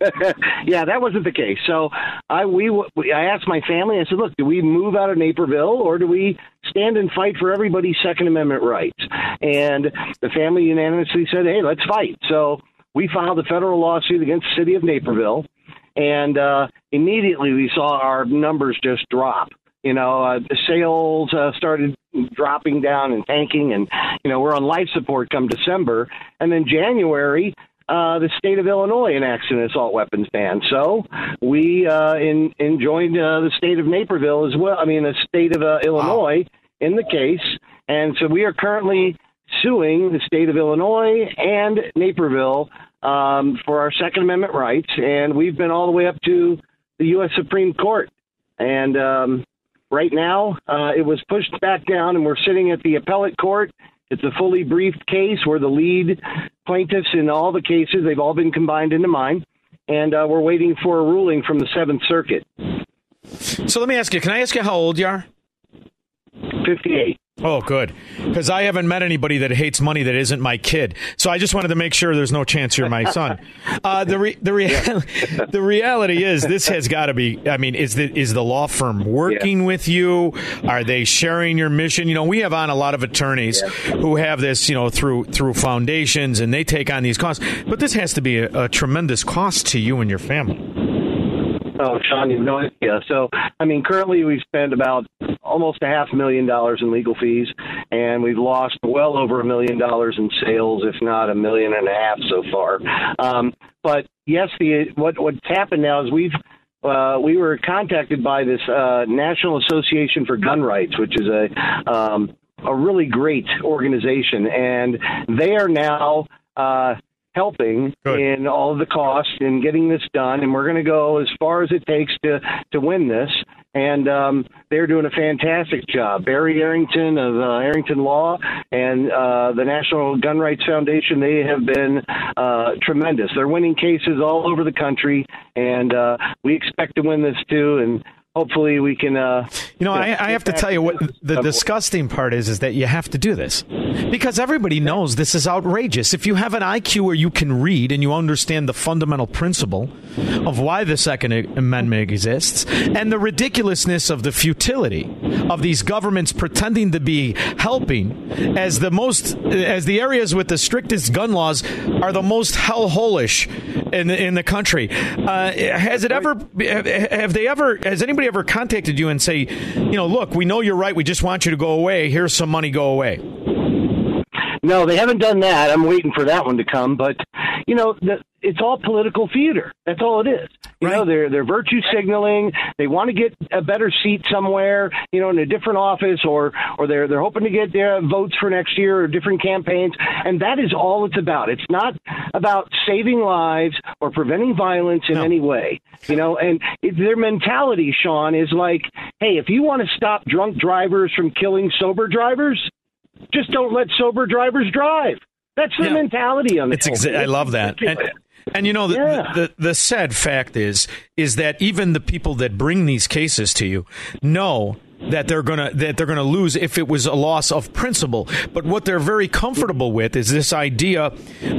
yeah, that wasn't the case. So I we, we I asked my family. I said, "Look, do we move out of Naperville or do we stand and fight for everybody's Second Amendment rights?" And the family unanimously said, "Hey, let's fight." So we filed a federal lawsuit against the city of Naperville, and uh, immediately we saw our numbers just drop. You know, uh, the sales uh, started dropping down and tanking, and you know we're on life support come December, and then January uh, the state of Illinois enacts an assault weapons ban. So we uh, in, in joined uh, the state of Naperville as well. I mean, the state of uh, Illinois in the case, and so we are currently suing the state of Illinois and Naperville um, for our Second Amendment rights, and we've been all the way up to the U.S. Supreme Court, and um, right now uh, it was pushed back down, and we're sitting at the appellate court. It's a fully briefed case. We're the lead plaintiffs in all the cases. They've all been combined into mine, and uh, we're waiting for a ruling from the Seventh Circuit. So let me ask you. Can I ask you how old you are? Fifty-eight. Oh, good. Because I haven't met anybody that hates money that isn't my kid. So I just wanted to make sure there's no chance you're my son. Uh, the re- the rea- the reality is this has got to be. I mean, is the is the law firm working yeah. with you? Are they sharing your mission? You know, we have on a lot of attorneys yeah. who have this, you know, through through foundations, and they take on these costs. But this has to be a, a tremendous cost to you and your family. Oh, Shaun, you have no idea. So, I mean, currently we spend about almost a half million dollars in legal fees, and we've lost well over a million dollars in sales, if not a million and a half so far. Um, but yes, the what what's happened now is we've uh, we were contacted by this uh, National Association for Gun Rights, which is a um, a really great organization, and they are now. Uh, helping Good. in all of the costs in getting this done, and we're going to go as far as it takes to to win this. And um, they're doing a fantastic job. Barry Arrington of uh, Arrington Law and uh, the National Gun Rights Foundation, they have been uh, tremendous. They're winning cases all over the country, and uh, we expect to win this too. And hopefully we can. Uh, you know, I, I, have to tell you what the disgusting part is: is that you have to do this because everybody knows this is outrageous. If you have an IQ where you can read and you understand the fundamental principle of why the Second Amendment exists and the ridiculousness of the futility of these governments pretending to be helping, as the most as the areas with the strictest gun laws are the most hellholish in the, in the country. Uh, has it ever? Have they ever? Has anybody anybody ever contacted you and say, you know, look, we know you're right. We just want you to go away. Here's some money. Go away. No, they haven't done that. I'm waiting for that one to come. But you know, the, it's all political theater. That's all it is. You right. know, they're they're virtue signaling. They want to get a better seat somewhere, you know, in a different office, or or they're they're hoping to get their votes for next year or different campaigns. And that is all it's about. It's not about saving lives or preventing violence in no. any way. You know, and it, their mentality, Shaun, is like, hey, if you want to stop drunk drivers from killing sober drivers, just don't let sober drivers drive. That's the yeah. mentality on the. It's exa- I love that. And, and you know the, yeah. the, the the sad fact is is that even the people that bring these cases to you know that they're gonna that they're gonna lose if it was a loss of principle. But what they're very comfortable with is this idea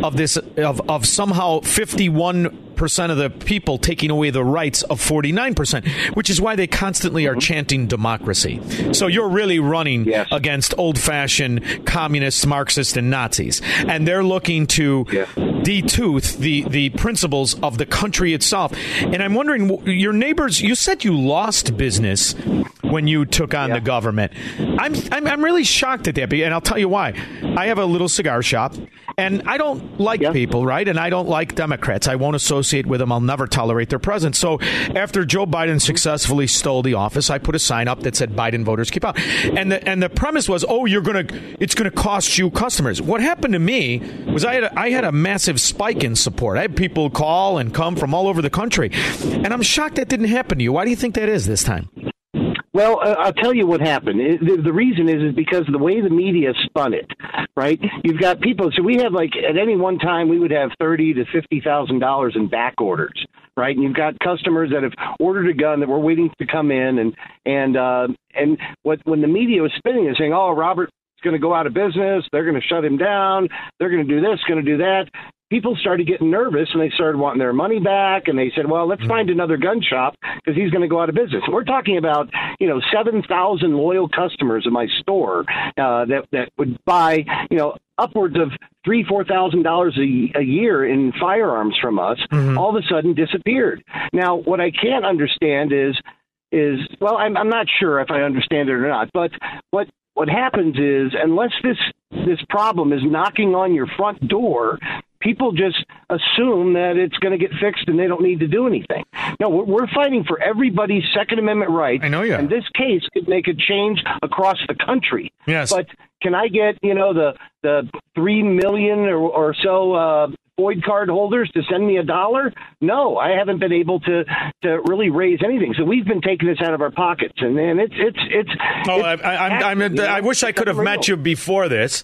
of this of of somehow fifty one percent of the people taking away the rights of forty nine percent, which is why they constantly are mm-hmm. chanting democracy. So you're really running yes. against old fashioned communists, Marxists, and Nazis, and they're looking to yeah. detooth the the principles of the country itself. And I'm wondering, your neighbors. You said you lost business when you took on yeah. the government. I'm, I'm, I'm really shocked at that, and I'll tell you why. I have a little cigar shop, and I don't like yeah. people, right? And I don't like Democrats. I won't associate with them. I'll never tolerate their presence. So after Joe Biden mm-hmm. successfully stole the office, I put a sign up that said Biden voters keep out, and the and the premise was, oh, you're gonna, it's gonna cost you customers. What happened to me was I had a, I had a massive spike in support. I had people call and come from all over the country, and I'm shocked that didn't happen to you. Why do you think that is this time? Well, uh, I'll tell you what happened. It, the, reason is is because of the way the media spun it. Right? You've got people. So we have like at any one time we would have thirty to fifty thousand dollars in back orders. Right? And you've got customers that have ordered a gun that we're waiting to come in, and and uh, and what when the media was spinning is saying, oh, Robert going to go out of business. They're going to shut him down. They're going to do this, going to do that. People started getting nervous and they started wanting their money back and they said, well, let's find another gun shop because he's going to go out of business. We're talking about, you know, 7,000 loyal customers of my store uh, that, that would buy, you know, upwards of three, four thousand dollars a year in firearms from us. All of a sudden disappeared. Now, what I can't understand is is well, I'm, I'm not sure if I understand it or not, but what what happens is unless this this problem is knocking on your front door, people just assume that it's going to get fixed and they don't need to do anything. No, we're, we're fighting for everybody's Second Amendment right. I know you. And this case could make a change across the country. Yes. But can I get you know the the three million or, or so uh, FOID card holders to send me a dollar? No, I haven't been able to to really raise anything. So we've been taking this out of our pockets, and and it's it's it's. Oh, I, I, I'm, I'm, I wish I could have met you before this.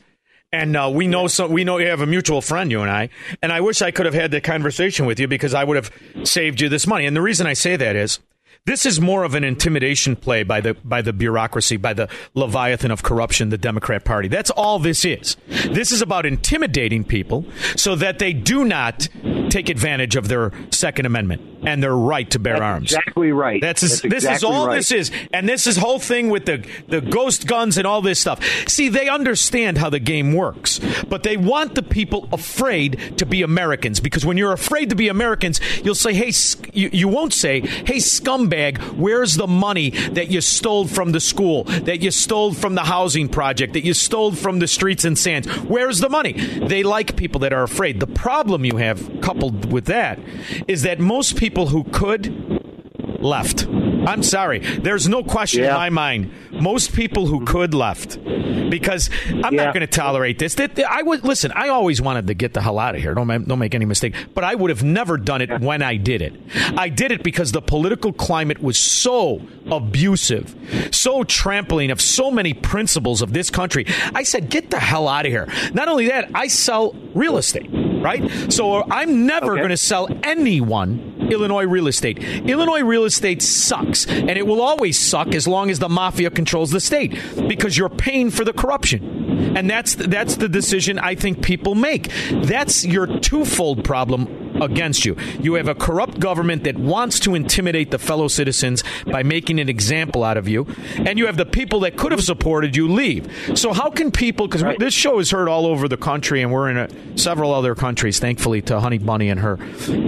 And uh, we know some, we know you have a mutual friend, you and I. And I wish I could have had that conversation with you because I would have saved you this money. And the reason I say that is this is more of an intimidation play by the by the bureaucracy, by the leviathan of corruption, the Democrat Party. That's all this is. This is about intimidating people so that they do not take advantage of their Second Amendment and their right to bear That's arms. Exactly right. That's, this That's is exactly all right. this is, and this is whole thing with the the ghost guns and all this stuff. See, they understand how the game works, but they want the people afraid to be Americans because when you're afraid to be Americans, you'll say, "Hey," you, you won't say, "Hey, scumbag, where's the money that you stole from the school, that you stole from the housing project, that you stole from the streets and sands? Where's the money?" They like people that are afraid. The problem you have coupled with that is that most people who could left. I'm sorry. There's no question in my mind. Most people who mm-hmm. could left because I'm not going to tolerate this. I would listen. I always wanted to get the hell out of here. Don't don't make any mistake. But I would have never done it when I did it. I did it because the political climate was so abusive, so trampling of so many principles of this country. I said, get the hell out of here. Not only that, I sell real estate. Right? So I'm never going to sell anyone Illinois real estate. Illinois real estate sucks, and it will always suck as long as the mafia controls the state because you're paying for the corruption. And that's that's the decision I think people make. That's your twofold problem against you. You have a corrupt government that wants to intimidate the fellow citizens by making an example out of you, and you have the people that could have supported you leave. So how can people? Because this show is heard all over the country, and we're in a, several other countries, thankfully, to Honey Bunny and her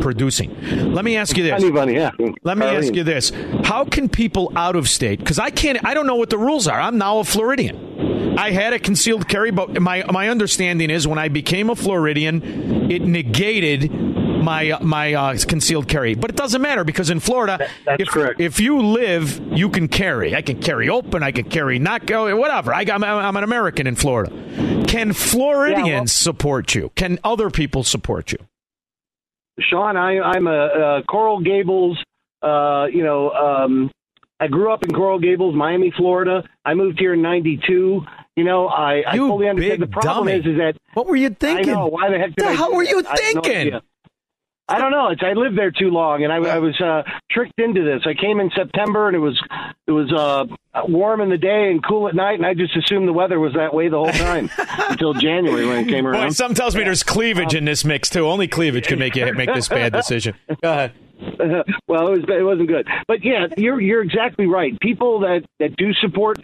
producing. Let me ask you this. Honey Bunny, yeah. Let me ask you this: How can people out of state? Because I can't. I don't know what the rules are. I'm now a Floridian. I had a concealed carry, but my my understanding is when I became a Floridian, it negated my my uh, concealed carry. But it doesn't matter because in Florida, if, if you live, you can carry. I can carry open. I can carry not go. Whatever. I, I'm, I'm an American in Florida. Can Floridians support you? Can other people support you? Shaun, I, I'm a, uh Coral Gables. Uh, you know, um, I grew up in Coral Gables, Miami, Florida. I moved here in '92. You know, I, I You fully understand. The problem dummy. is, is that what were you thinking? I know. Why the heck? Did The I hell were you I thinking? I don't know. It's I lived there too long, and I, I was uh, tricked into this. I came in September, and it was it was uh, warm in the day and cool at night, and I just assumed the weather was that way the whole time until January when it came Boy, around. some tells me there's cleavage in this mix too. Only cleavage can make you make this bad decision. Go ahead. well, it was it wasn't good, but yeah, you're you're exactly right. People that that do support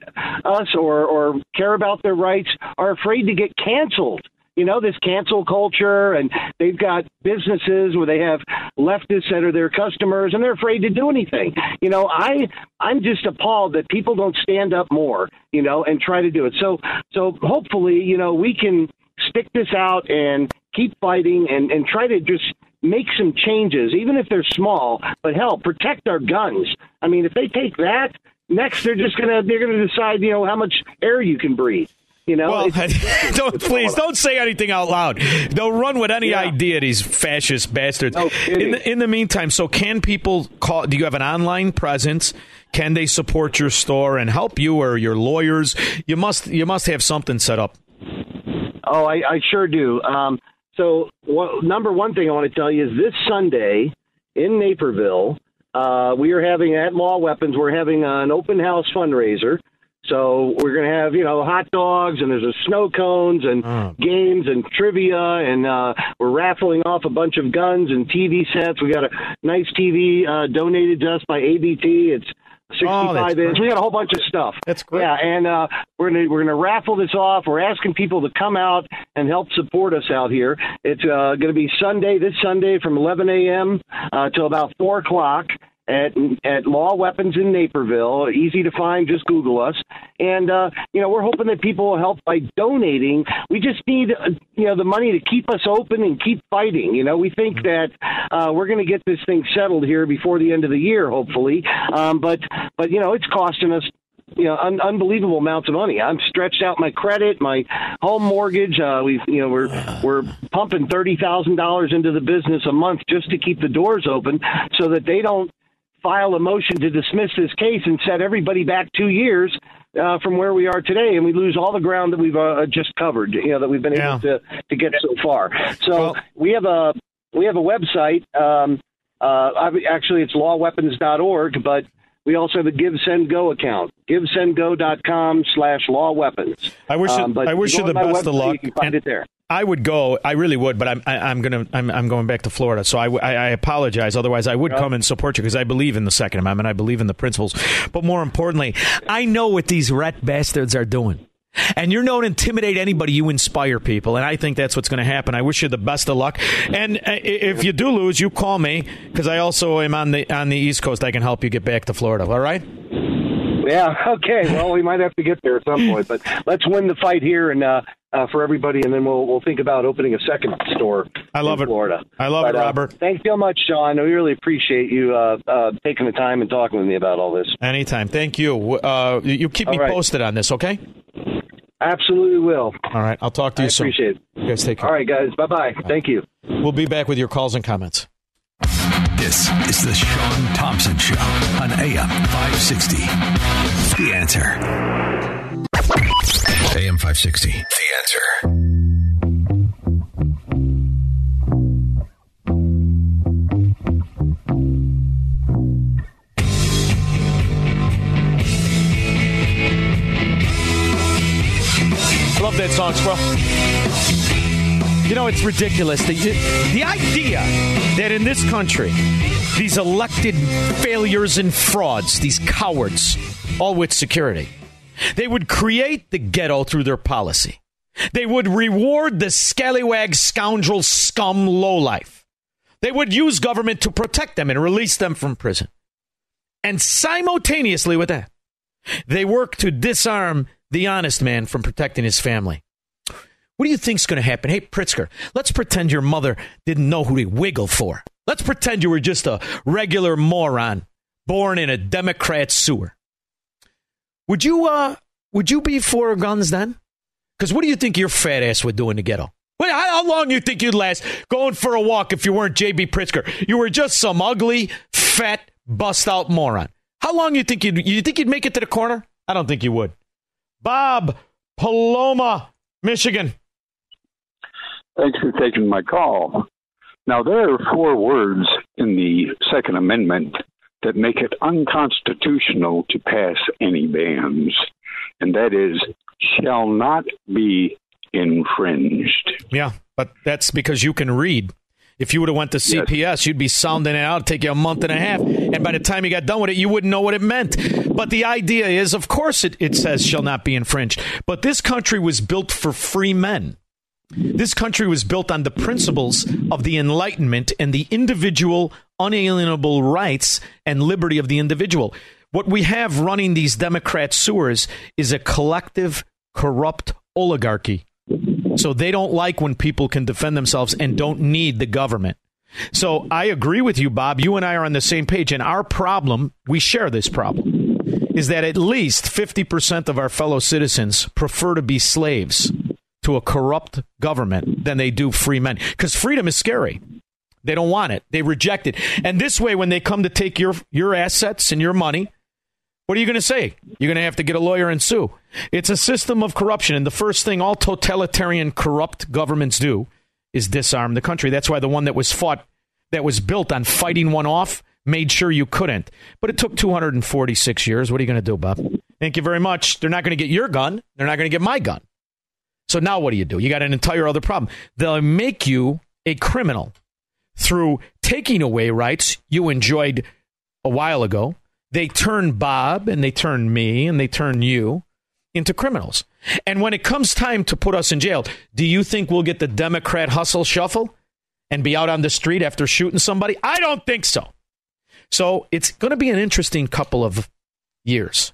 us or or care about their rights are afraid to get canceled. You know this cancel culture, and they've got businesses where they have leftists that are their customers, and they're afraid to do anything. You know, I I'm just appalled that people don't stand up more. You know, and try to do it. So so hopefully, you know, we can stick this out and keep fighting and and try to just make some changes, even if they're small. But hell, protect our guns. I mean, if they take that next, they're just gonna they're gonna decide, you know, how much air you can breathe. You know, Well, don't please don't say anything out loud. They'll run with any idea. These fascist bastards. in the in the meantime, so can people call? Do you have an online presence? Can they support your store and help you or your lawyers? You must you must have something set up. Oh, I, I sure do. Um, so, what, number one thing I want to tell you is this Sunday in Naperville, uh, we are having at Law Weapons, we're having an open house fundraiser. So we're going to have, you know, hot dogs and there's a snow cones and games and trivia and uh, we're raffling off a bunch of guns and TV sets. We got a nice TV uh, donated to us by ABT. It's 65 inch. We got a whole bunch of stuff. That's great. Yeah, and uh, we're gonna we're gonna raffle this off. We're asking people to come out and help support us out here. It's uh, going to be Sunday, this Sunday, from 11 a.m. Uh, till about four o'clock at at Law Weapons in Naperville. Easy to find. Just Google us. And uh, you know, we're hoping that people will help by donating. We just need uh, you know the money to keep us open and keep fighting. You know, we think that uh, we're going to get this thing settled here before the end of the year, hopefully. Um, but but you know, it's costing us you know un- unbelievable amounts of money. I'm stretched out my credit, my home mortgage. Uh, we've you know we're we're pumping thirty thousand dollars into the business a month just to keep the doors open, so that they don't file a motion to dismiss this case and set everybody back two years uh, from where we are today, and we lose all the ground that we've uh, just covered. You know that we've been Yeah. able to to get so far. So we have a we have a website. Um, uh, actually, it's lawweapons.org, but we also have a Give Send Go account. GiveSendGo.com slash law weapons. I wish Um, but I wish you the on my best of luck. You can find and it there. I would go. I really would, but I'm I, I'm gonna I'm, I'm going back to Florida. So I. I apologize. Otherwise, I would come and support you because I believe in the Second Amendment. I believe in the principles. But more importantly, I know what these rat bastards are doing. And you don't intimidate anybody. You inspire people, and I think that's what's going to happen. I wish you the best of luck. And uh, if you do lose, you call me because I also am on the on the East Coast. I can help you get back to Florida. All right? Yeah. Okay. Well, we might have to get there at some point, but let's win the fight here and uh, uh, for everybody, and then we'll we'll think about opening a second store. I love in it. Florida. I love But, it, uh, Robert. thanks so much, Shaun. We really appreciate you uh, uh, taking the time and talking with me about all this. Anytime. Thank you. Uh, you keep me All right. posted on this, okay? Absolutely will. All right. I'll talk to you I soon. appreciate it. You guys take care. All right, guys. Bye bye. Thank you. We'll be back with your calls and comments. This is the Shaun Thompson Show on AM 560. The answer. AM 560. The answer. I love that song, Squirrel. You know, it's ridiculous. The, the idea that in this country, these elected failures and frauds, these cowards, all with security, they would create the ghetto through their policy. They would reward the scallywag, scoundrel, scum, lowlife. They would use government to protect them and release them from prison. And simultaneously with that, they work to disarm the honest man from protecting his family. What do you think's going to happen? Hey, Pritzker, let's pretend your mother didn't know who to wiggle for. Let's pretend you were just a regular moron born in a Democrat sewer. Would you uh would you be for guns then? Because what do you think your fat ass would do in the ghetto? Wait, how long you think you'd last going for a walk if you weren't J.B. Pritzker? You were just some ugly, fat, bust out moron. How long you think you'd you think you'd make it to the corner? I don't think you would. Bob Paloma, Michigan. Thanks for taking my call. Now, there are four words in the Second Amendment that make it unconstitutional to pass any bans, and that is shall not be infringed. Yeah, but that's because you can read. If you would have went to CPS, you'd be sounding it out. Take you a month and a half, and by the time you got done with it, you wouldn't know what it meant. But the idea is, of course, it, it says shall not be infringed. But this country was built for free men. This country was built on the principles of the Enlightenment and the individual unalienable rights and liberty of the individual. What we have running these Democrat sewers is a collective, corrupt oligarchy. So they don't like when people can defend themselves and don't need the government. So I agree with you, Bob. You and I are on the same page. And our problem, we share this problem, is that at least 50% of our fellow citizens prefer to be slaves to a corrupt government than they do free men. Because freedom is scary. They don't want it. They reject it. And this way, when they come to take your, your assets and your money, what are you going to say? You're going to have to get a lawyer and sue. It's a system of corruption. And the first thing all totalitarian, corrupt governments do is disarm the country. That's why the one that was fought, that was built on fighting one off, made sure you couldn't. But it took 246 years. What are you going to do, Bob? Thank you very much. They're not going to get your gun. They're not going to get my gun. So now what do you do? You got an entire other problem. They'll make you a criminal through taking away rights you enjoyed a while ago. They turn Bob and they turn me and they turn you into criminals. And when it comes time to put us in jail, do you think we'll get the Democrat hustle shuffle and be out on the street after shooting somebody? I don't think so. So it's going to be an interesting couple of years.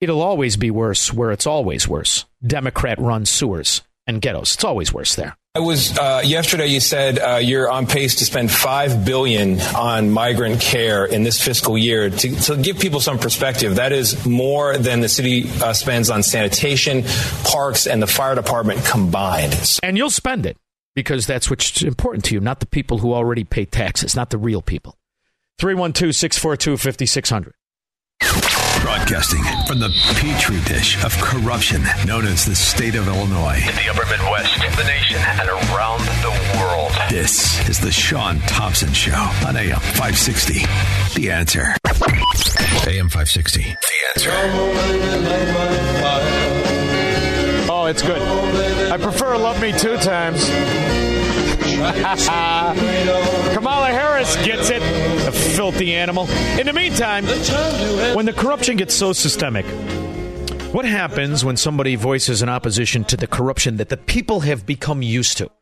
It'll always be worse where it's always worse. Democrat run sewers and ghettos. It's always worse there. I was uh, yesterday. You said uh, you're on pace to spend five billion on migrant care in this fiscal year. To, to give people some perspective, that is more than the city uh, spends on sanitation, parks, and the fire department combined. And you'll spend it because that's what's important to you, not the people who already pay taxes, not the real people. 312 642 5600. Broadcasting from the petri dish of corruption known as the state of Illinois. In the upper Midwest, the nation, and around the world. This is the Shaun Thompson Show on AM 560. The answer. AM 560. The answer. Oh, it's good. I prefer Love Me Two Times. Kamala Harris gets it, a filthy animal. In the meantime, when the corruption gets so systemic, what happens when somebody voices an opposition to the corruption that the people have become used to?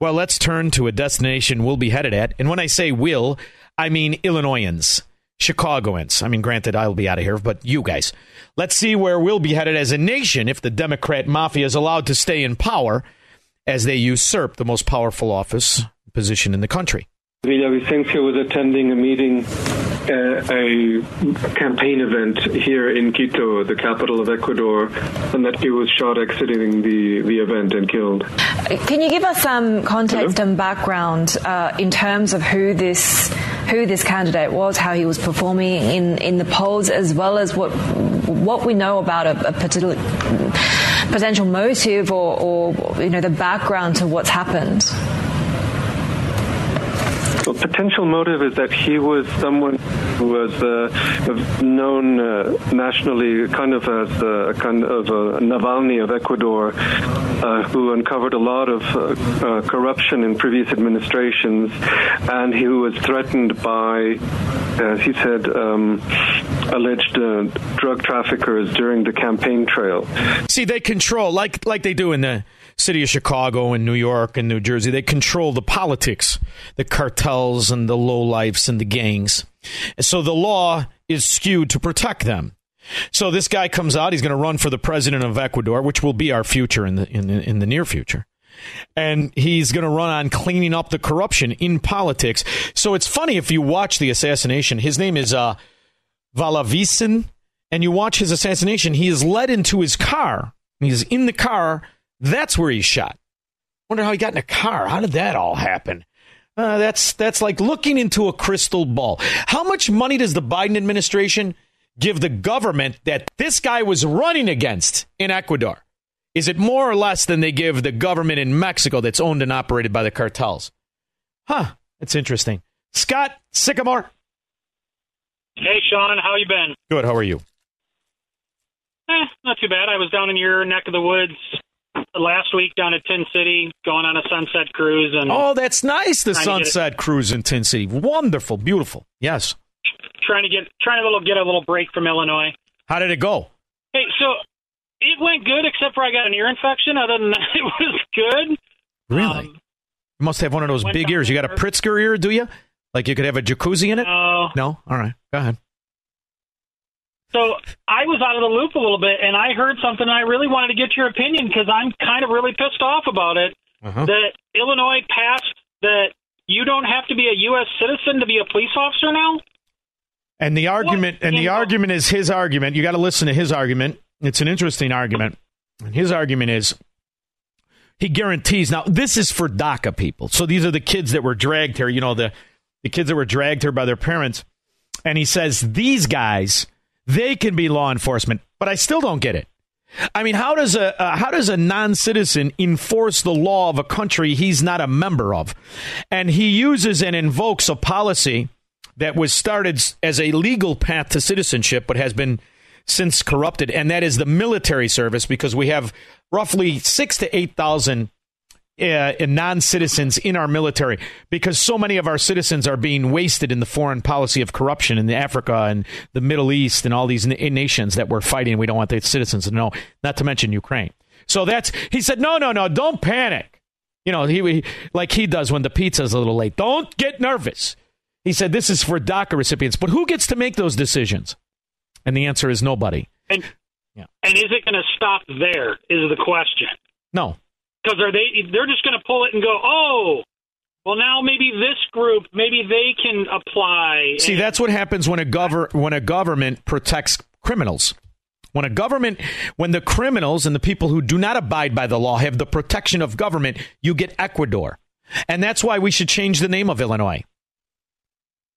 Well, let's turn to a destination we'll be headed at. And when I say will, I mean Illinoisans, Chicagoans. I mean, granted, I'll be out of here, but you guys. Let's see where we'll be headed as a nation if the Democrat mafia is allowed to stay in power as they usurp the most powerful office position in the country. Villavicencio was attending a meeting, uh, a campaign event here in Quito, the capital of Ecuador, and that he was shot exiting the, the event and killed. Can you give us some context Hello? and background uh, in terms of who this who this candidate was, how he was performing in, in the polls, as well as what what we know about a, a particular potential motive or, or you know the background to what's happened? Well, potential motive is that he was someone who was uh, known uh, nationally, kind of as a kind of a Navalny of Ecuador, uh, who uncovered a lot of uh, uh, corruption in previous administrations, and who was threatened by, as he said, um, alleged uh, drug traffickers during the campaign trail. See, they control like like they do in the city of Chicago and New York and New Jersey. They control the politics, the cartels and the lowlifes and the gangs. so the law is skewed to protect them. So this guy comes out. He's going to run for the president of Ecuador, which will be our future in the in the, in the near future. And he's going to run on cleaning up the corruption in politics. So it's funny if you watch the assassination. His name is uh, Vallavisan, and you watch his assassination. He is led into his car. He's in the car that's where he's shot. Wonder how he got in a car. How did that all happen? Uh, that's that's like looking into a crystal ball. How much money does the Biden administration give the government that this guy was running against in Ecuador? Is it more or less than they give the government in Mexico that's owned and operated by the cartels? Huh. That's interesting. Scott Sycamore. Hey, Shaun. How you been? Good. How are you? Eh, not too bad. I was down in your neck of the woods last week down at Tin City, going on a sunset cruise. And oh, that's nice. The sunset cruise in Tin City, wonderful, beautiful. Yes. Trying to get trying to little, get a little break from Illinois. How did it go? Hey, so it went good, except for I got an ear infection. Other than that, it was good. Really? Um, you must have one of those big ears. You got a Pritzker ear, do you? Like you could have a jacuzzi in it? No. No? All right. Go ahead. So I was out of the loop a little bit, and I heard something. And I really wanted to get your opinion because I'm kind of really pissed off about it. Uh-huh. That Illinois passed that you don't have to be a U.S. citizen to be a police officer now. And the argument, what? and the argument is his argument. You got to listen to his argument. It's an interesting argument. And his argument is he guarantees. Now, this is for DACA people. So these are the kids that were dragged here. You know the the kids that were dragged here by their parents. And he says these guys they can be law enforcement, but I still don't get it. I mean, how does a uh, how does a non-citizen enforce the law of a country he's not a member of? And he uses and invokes a policy that was started as a legal path to citizenship, but has been since corrupted, and that is the military service because we have roughly six to 8,000 uh, non citizens in our military because so many of our citizens are being wasted in the foreign policy of corruption in Africa and the Middle East and all these na- nations that we're fighting. We don't want the citizens to know, not to mention Ukraine. So that's, he said, no, no, no, don't panic. You know, he, he like he does when the pizza's a little late. Don't get nervous. He said this is for DACA recipients, but who gets to make those decisions? And the answer is nobody. And yeah. and is it going to stop there? Is the question? No. Because are they? They're just going to pull it and go, oh, well now maybe this group, maybe they can apply. See, that's what happens when a gover- when a government protects criminals. When a government, when the criminals and the people who do not abide by the law have the protection of government, you get Ecuador. And that's why we should change the name of Illinois.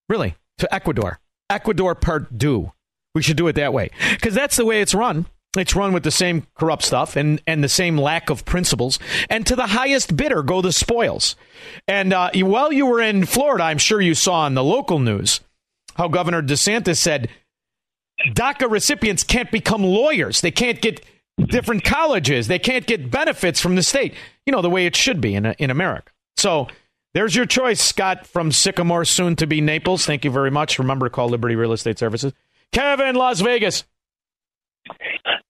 Really, to Ecuador. Ecuador Part Deux. We should do it that way. Because that's the way it's run. It's run with the same corrupt stuff and, and the same lack of principles. And to the highest bidder go the spoils. And uh, while you were in Florida, I'm sure you saw on the local news how Governor DeSantis said DACA recipients can't become lawyers. They can't get different colleges. They can't get benefits from the state. You know, the way it should be in, in America. So there's your choice, Scott from Sycamore, soon to be Naples. Thank you very much. Remember to call Liberty Real Estate Services. Kevin, Las Vegas.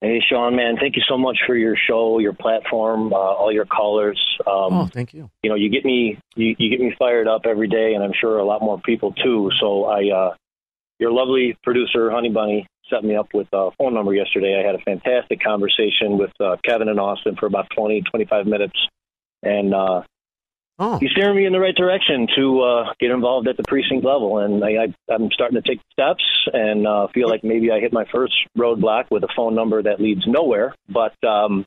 Hey, Shaun, man, thank you so much for your show, your platform, uh, all your callers. Um, oh, thank you. You know, you get me, you, you get me fired up every day, and I'm sure a lot more people too. So I, uh, your lovely producer, Honey Bunny, set me up with a phone number yesterday. I had a fantastic conversation with uh, Kevin and Austin for about 20, 25 minutes, and uh, Oh. He's steering me in the right direction to uh, get involved at the precinct level, and I, I, I'm starting to take steps and uh, feel like maybe I hit my first roadblock with a phone number that leads nowhere. But um,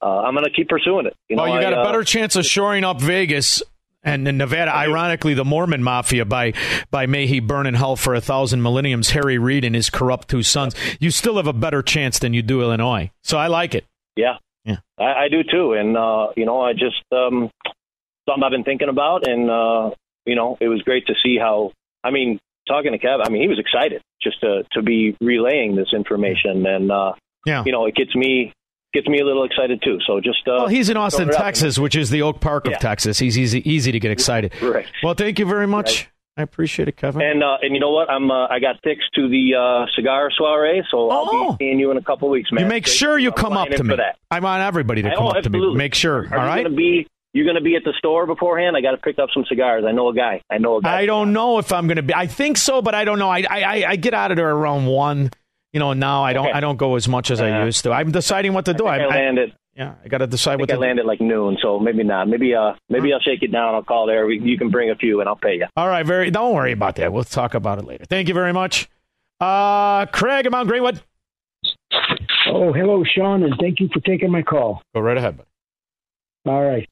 uh, I'm going to keep pursuing it. You know, well, you got I, a uh, better chance of shoring up Vegas and in Nevada. Ironically, the Mormon Mafia by by may he burn in hell for a thousand millenniums. Harry Reid and his corrupt two sons. You still have a better chance than you do Illinois. So I like it. Yeah, yeah, I, I do too. And uh, you know, I just um, something I've been thinking about, and uh, you know, it was great to see how. I mean, talking to Kev, I mean, he was excited just to to be relaying this information, and uh, yeah, you know, it gets me gets me a little excited too. So just uh, Well, he's in Austin, Texas, which is the Oak Park of Yeah. Texas. He's easy easy to get excited. Right. Well, thank you very much. I appreciate it, Kevin. And uh, and you know what? I'm uh, I got tickets to the uh, cigar soiree, so I'll be seeing you in a couple weeks, man. Oh. you make sure you I'm come up to me. I want everybody to I- come oh, up to me. Make sure. Are all right. Be, you're going to be at the store beforehand. I got to pick up some cigars. I know a guy. I know a guy. I don't know if I'm going to be. I think so, but I don't know. I I, I- I get out of there around one. You know, now I don't. Okay. I don't go as much as I Uh, used to. I'm deciding what to do. I, think I landed. yeah, I got to decide I what think to I landed like noon, so maybe not. Maybe uh maybe I'll shake it down. I'll call there. We, you can bring a few, and I'll pay you. All right, very. Don't worry about that. We'll talk about it later. Thank you very much, uh, Craig at Mount Greenwood. Oh, hello, Shaun, and thank you for taking my call. Go right ahead. Buddy. All right.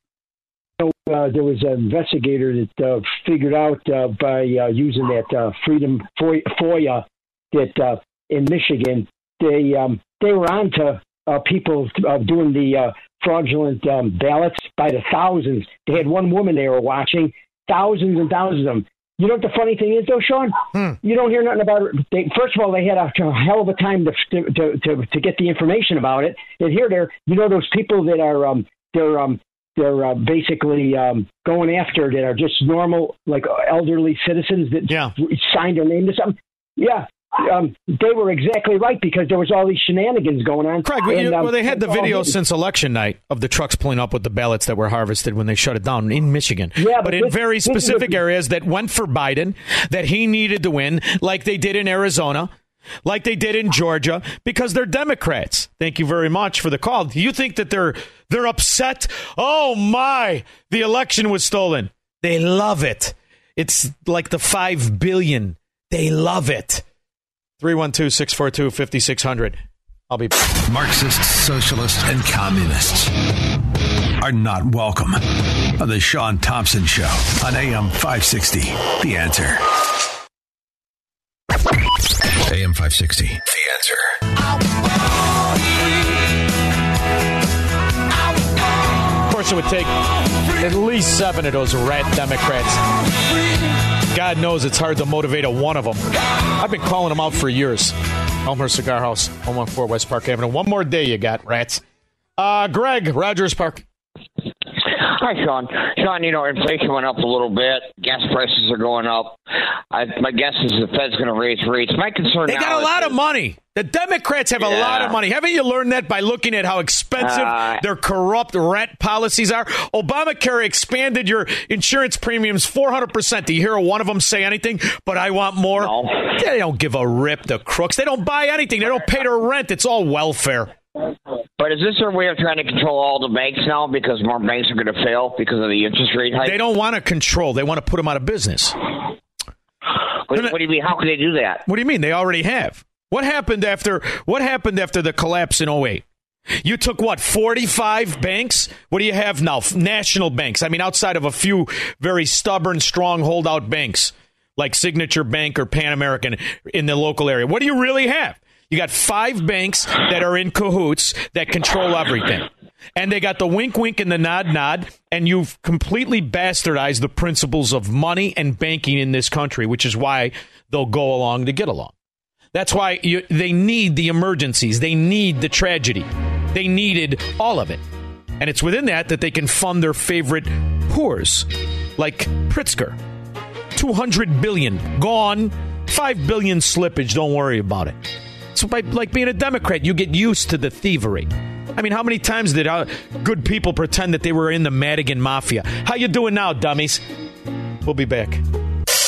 So, uh, there was an investigator that uh, figured out uh, by uh, using that uh, Freedom FOIA that uh, in Michigan they um, they were on to uh, people uh, doing the uh, fraudulent um, ballots by the thousands. They had one woman they were watching, thousands and thousands of them. You know what the funny thing is, though, Shaun? You don't hear nothing about it. They, first of all, they had a, a hell of a time to, to to to get the information about it. And here, they're you know those people that are um they're um they're uh, basically um, going after that are just normal like elderly citizens that signed their name to something. Yeah. Um, they were exactly right because there was all these shenanigans going on. Craig, well, And, um, well, they had the video since election night of the trucks pulling up with the ballots that were harvested when they shut it down in Michigan. Yeah, but, but in this- very this specific areas that went for Biden, that he needed to win, like they did in Arizona, like they did in Georgia, because they're Democrats. Thank you very much for the call. Do you think that they're they're upset? Oh my, the election was stolen. They love it. It's like the five billion. They love it. 312 642 5600. I'll be Marxists, socialists, and communists are not welcome on the Shaun Thompson Show on AM 560. The answer. AM 560. The answer. Of course, it would take at least seven of those rat Democrats. God knows it's hard to motivate a one of them. I've been calling them out for years. Elmer Cigar House, 114 West Park Avenue. One more day you got, rats. Uh, Greg, Rogers Park. Hi, Shaun. Shaun, you know, inflation went up a little bit. Gas prices are going up. I, my guess is the Fed's going to raise rates. My concern is They got a lot of money. The Democrats have a lot of money. Haven't you learned that by looking at how expensive Uh, their corrupt rat policies are? Obamacare expanded your insurance premiums 400%. Do you hear one of them say anything? But I want more. They don't give a rip, the crooks. They don't buy anything. They don't pay their rent. It's all welfare. But is this their way of trying to control all the banks now because more banks are going to fail because of the interest rate hike? They don't want to control. They want to put them out of business. What, what do you mean? How can they do that? What do you mean? They already have. What happened after what happened after the collapse in 08? You took what, 45 banks? What do you have now? National banks. I mean, outside of a few very stubborn, strong holdout banks like Signature Bank or Pan American in the local area. What do you really have? You got five banks that are in cahoots that control everything. And they got the wink wink and the nod nod, and you've completely bastardized the principles of money and banking in this country, which is why they'll go along to get along. That's why you, they need the emergencies. They need the tragedy. They needed all of it. And it's within that that they can fund their favorite whores, like Pritzker. 200 billion gone, 5 billion slippage. Don't worry about it. So, by like being a Democrat, you get used to the thievery. I mean, how many times did uh, good people pretend that they were in the Madigan Mafia? How you doing now, dummies? We'll be back.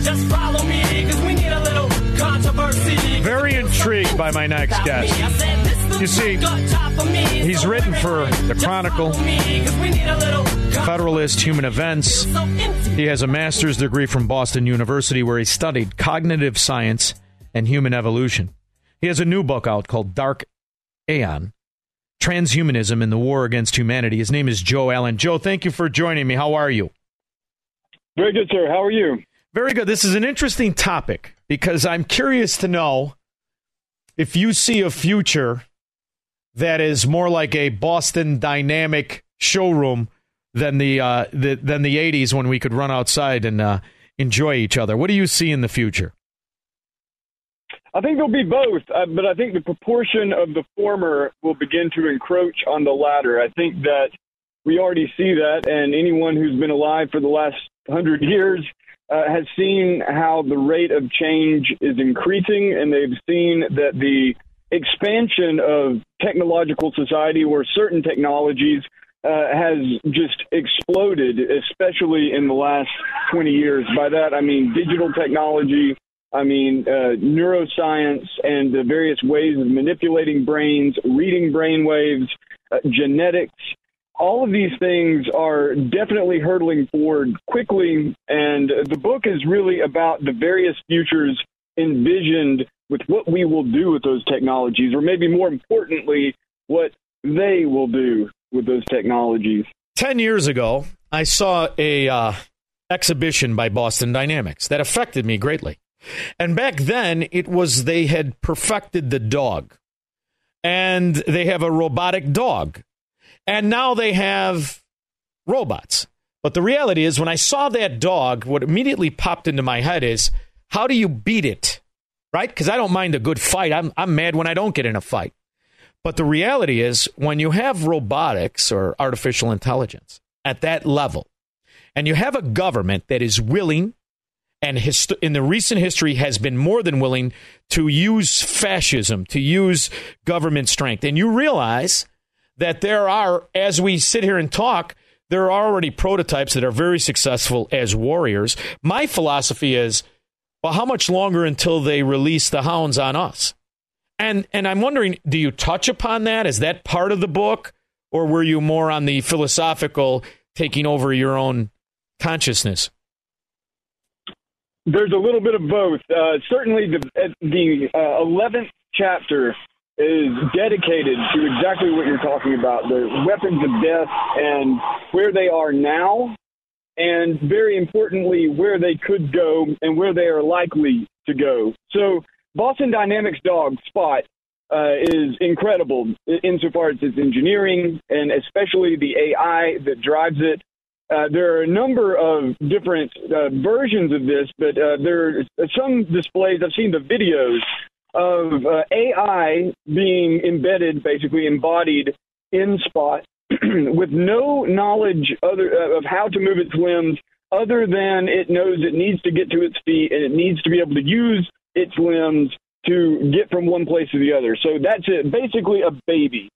just follow me, cause we need a little controversy. Very intrigued by my next guest. You see, he's written for The Chronicle, Federalist, Human Events. He has a master's degree from Boston University where he studied cognitive science and human evolution. He has a new book out called Dark Aeon Transhumanism and the War Against Humanity. His name is Joe Allen. Joe, thank you for joining me. How are you? Very good, sir. How are you? Very good. This is an interesting topic because I'm curious to know if you see a future that is more like a Boston Dynamic showroom than the, uh, the than the '80s when we could run outside and uh, enjoy each other. What do you see in the future? I think there'll be both, uh, but I think the proportion of the former will begin to encroach on the latter. I think that we already see that, and anyone who's been alive for the last hundred years uh, has seen how the rate of change is increasing, and they've seen that the expansion of technological society, where certain technologies uh, has just exploded, especially in the last 20 years. By that, I mean digital technology. I mean, uh, neuroscience and the various ways of manipulating brains, reading brain waves, uh, genetics. All of these things are definitely hurtling forward quickly, and the book is really about the various futures envisioned with what we will do with those technologies, or maybe more importantly, what they will do with those technologies. Ten years ago, I saw a uh, exhibition by Boston Dynamics that affected me greatly. And back then, it was they had perfected the dog, and they have a robotic dog, and now they have robots. But the reality is, when I saw that dog, what immediately popped into my head is, how do you beat it? Right? Because I don't mind a good fight. I'm, I'm mad when I don't get in a fight. But the reality is, when you have robotics or artificial intelligence at that level, and you have a government that is willing and hist- in the recent history has been more than willing to use fascism, to use government strength. And you realize that there are, as we sit here and talk, there are already prototypes that are very successful as warriors. My philosophy is, well, how much longer until they release the hounds on us? And and I'm wondering, do you touch upon that? Is that part of the book, or were you more on the philosophical? taking over your own consciousness? There's a little bit of both. Uh, certainly, the uh, the uh, eleventh chapter is dedicated to exactly what you're talking about: the weapons of death and where they are now, and very importantly, where they could go and where they are likely to go. So, Boston Dynamics dog Spot uh, is incredible insofar as its engineering and especially the AI that drives it. Uh, there are a number of different uh, versions of this, but uh, there are some displays. I've seen the videos of uh, AI being embedded, basically embodied in Spot, with no knowledge other uh, of how to move its limbs, other than it knows it needs to get to its feet and it needs to be able to use its limbs to get from one place to the other. So that's it. Basically, a baby,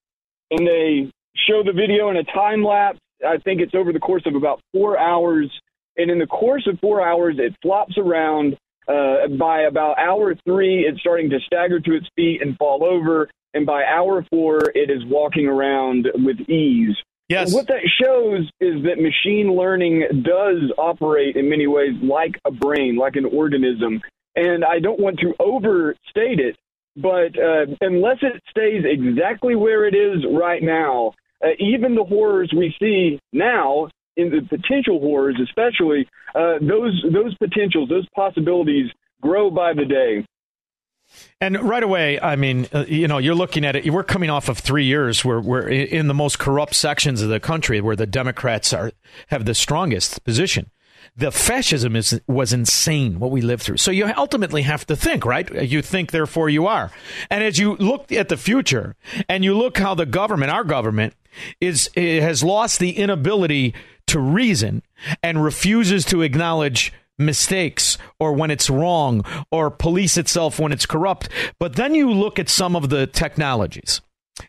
and they show the video in a time lapse. I think it's over the course of about four hours. And in the course of four hours, it flops around. Uh, by about hour three, it's starting to stagger to its feet and fall over. And by hour four, it is walking around with ease. Yes. And what that shows is that machine learning does operate in many ways like a brain, like an organism. And I don't want to overstate it, but uh, unless it stays exactly where it is right now, uh, even the horrors we see now, in the potential horrors especially, uh, those those potentials, those possibilities grow by the day. And right away, I mean, uh, you know, you're looking at it. We're coming off of three years where we're in the most corrupt sections of the country, where the Democrats are have the strongest position. The fascism is was insane what we lived through. So you ultimately have to think, right? You think, therefore you are. And as you look at the future, and you look how the government, our government, is eh, has lost the inability to reason and refuses to acknowledge mistakes or when it's wrong or police itself when it's corrupt. But then you look at some of the technologies,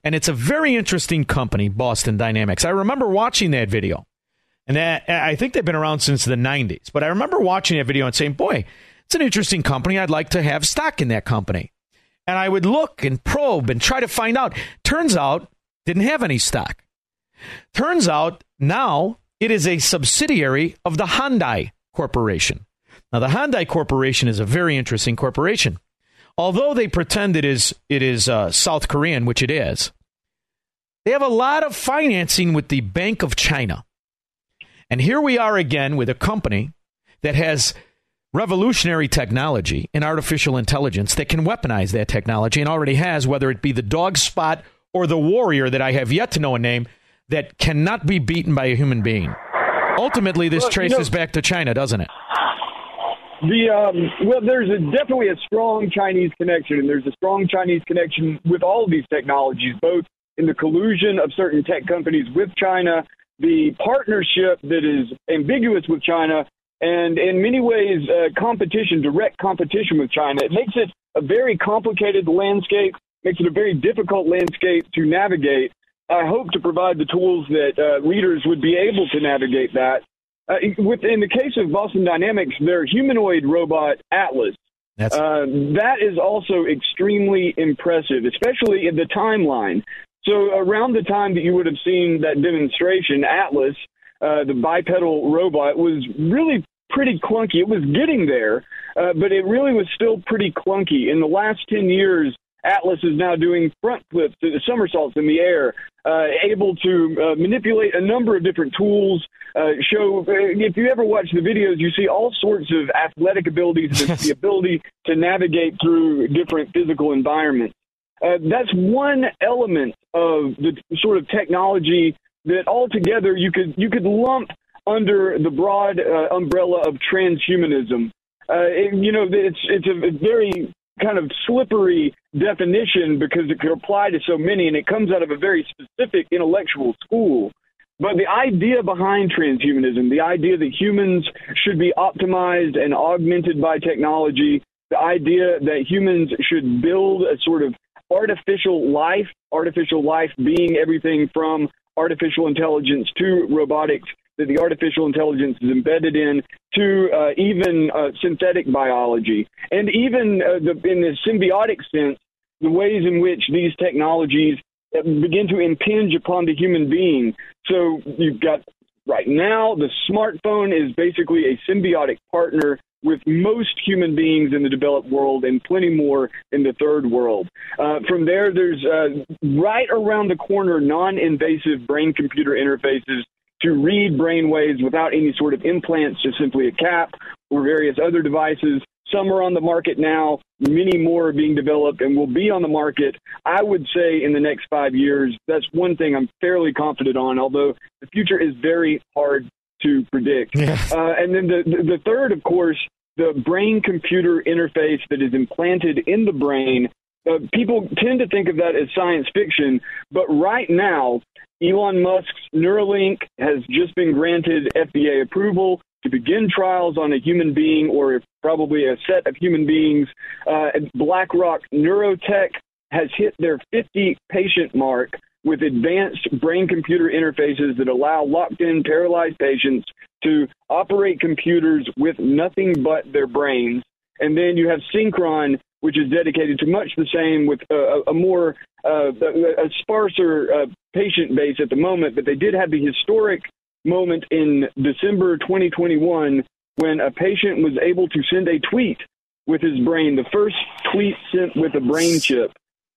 and it's a very interesting company, Boston Dynamics. I remember watching that video, and I think they've been around since the 90s. But I remember watching that video and saying, boy, it's an interesting company. I'd like to have stock in that company. And I would look and probe and try to find out. Turns out, didn't have any stock. Turns out now it is a subsidiary of the Hyundai Corporation. Now, the Hyundai Corporation is a very interesting corporation. Although they pretend it is it is uh, South Korean, which it is, they have a lot of financing with the Bank of China. And here we are again with a company that has revolutionary technology in artificial intelligence that can weaponize that technology and already has, whether it be the dog spot or the warrior that I have yet to know a name that cannot be beaten by a human being. Ultimately, this Well, you traces know- back to China, doesn't it? The um, well, there's a, definitely a strong Chinese connection, and there's a strong Chinese connection with all of these technologies, both in the collusion of certain tech companies with China, the partnership that is ambiguous with China, and in many ways, uh, competition, direct competition with China. It makes it a very complicated landscape, makes it a very difficult landscape to navigate. I hope to provide the tools that uh, leaders would be able to navigate that. Uh, with, in the case of Boston Dynamics, their humanoid robot Atlas, uh, that is also extremely impressive, especially in the timeline. So around the time that you would have seen that demonstration, Atlas, uh, the bipedal robot, was really pretty clunky. It was getting there, uh, but it really was still pretty clunky. In the last 10 years, Atlas is now doing front flips, uh, somersaults in the air, uh, able to uh, manipulate a number of different tools. Uh, show uh, if you ever watch the videos, you see all sorts of athletic abilities, the, the ability to navigate through different physical environments. Uh, that's one element of the sort of technology that altogether you could you could lump under the broad uh, umbrella of transhumanism. Uh, it- you know, it's it's a very kind of slippery definition because it could apply to so many, and it comes out of a very specific intellectual school. But the idea behind transhumanism, the idea that humans should be optimized and augmented by technology, the idea that humans should build a sort of artificial life, artificial life being everything from artificial intelligence to robotics, that the artificial intelligence is embedded in, to uh, even uh, synthetic biology, and even uh, the, in the symbiotic sense, the ways in which these technologies uh, begin to impinge upon the human being. So you've got Right now, the smartphone is basically a symbiotic partner with most human beings in the developed world and plenty more in the third world. Uh, from there, there's uh, right around the corner non invasive brain computer interfaces to read brain waves without any sort of implants, just simply a cap or various other devices. Some are on the market now, many more are being developed and will be on the market, I would say, in the next five years. That's one thing I'm fairly confident on, although the future is very hard to predict. Yeah. Uh, and then the, the, the third, of course, the brain computer interface that is implanted in the brain. Uh, people tend to think of that as science fiction, but right now, Elon Musk's Neuralink has just been granted FDA approval to begin trials on a human being or probably a set of human beings. Uh, BlackRock Neurotech has hit their 50 patient mark with advanced brain computer interfaces that allow locked in paralyzed patients to operate computers with nothing but their brains. And then you have Synchron, which is dedicated to much the same with a, a more uh, a sparser uh, patient base at the moment, but they did have the historic moment in December 2021 when a patient was able to send a tweet with his brain, the first tweet sent with a brain chip.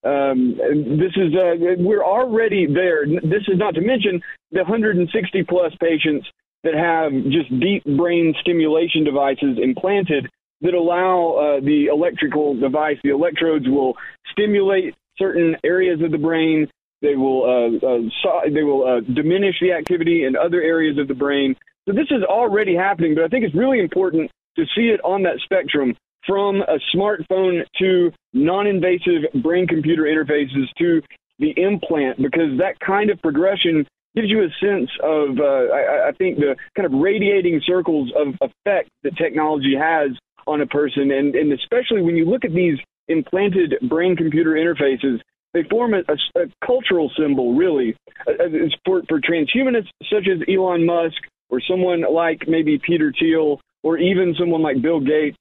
Um, this is uh, we're already there. This is not to mention the 160 plus patients that have just deep brain stimulation devices implanted that allow uh, the electrical device, the electrodes will stimulate certain areas of the brain. They will uh, uh, so, they will uh, diminish the activity in other areas of the brain. So this is already happening, but I think it's really important to see it on that spectrum from a smartphone to non-invasive brain-computer interfaces to the implant, because that kind of progression gives you a sense of, uh, I, I think, the kind of radiating circles of effect that technology has on a person, and, and especially when you look at these implanted brain-computer interfaces, they form a, a, a cultural symbol, really, uh, uh for, for transhumanists such as Elon Musk or someone like maybe Peter Thiel or even someone like Bill Gates.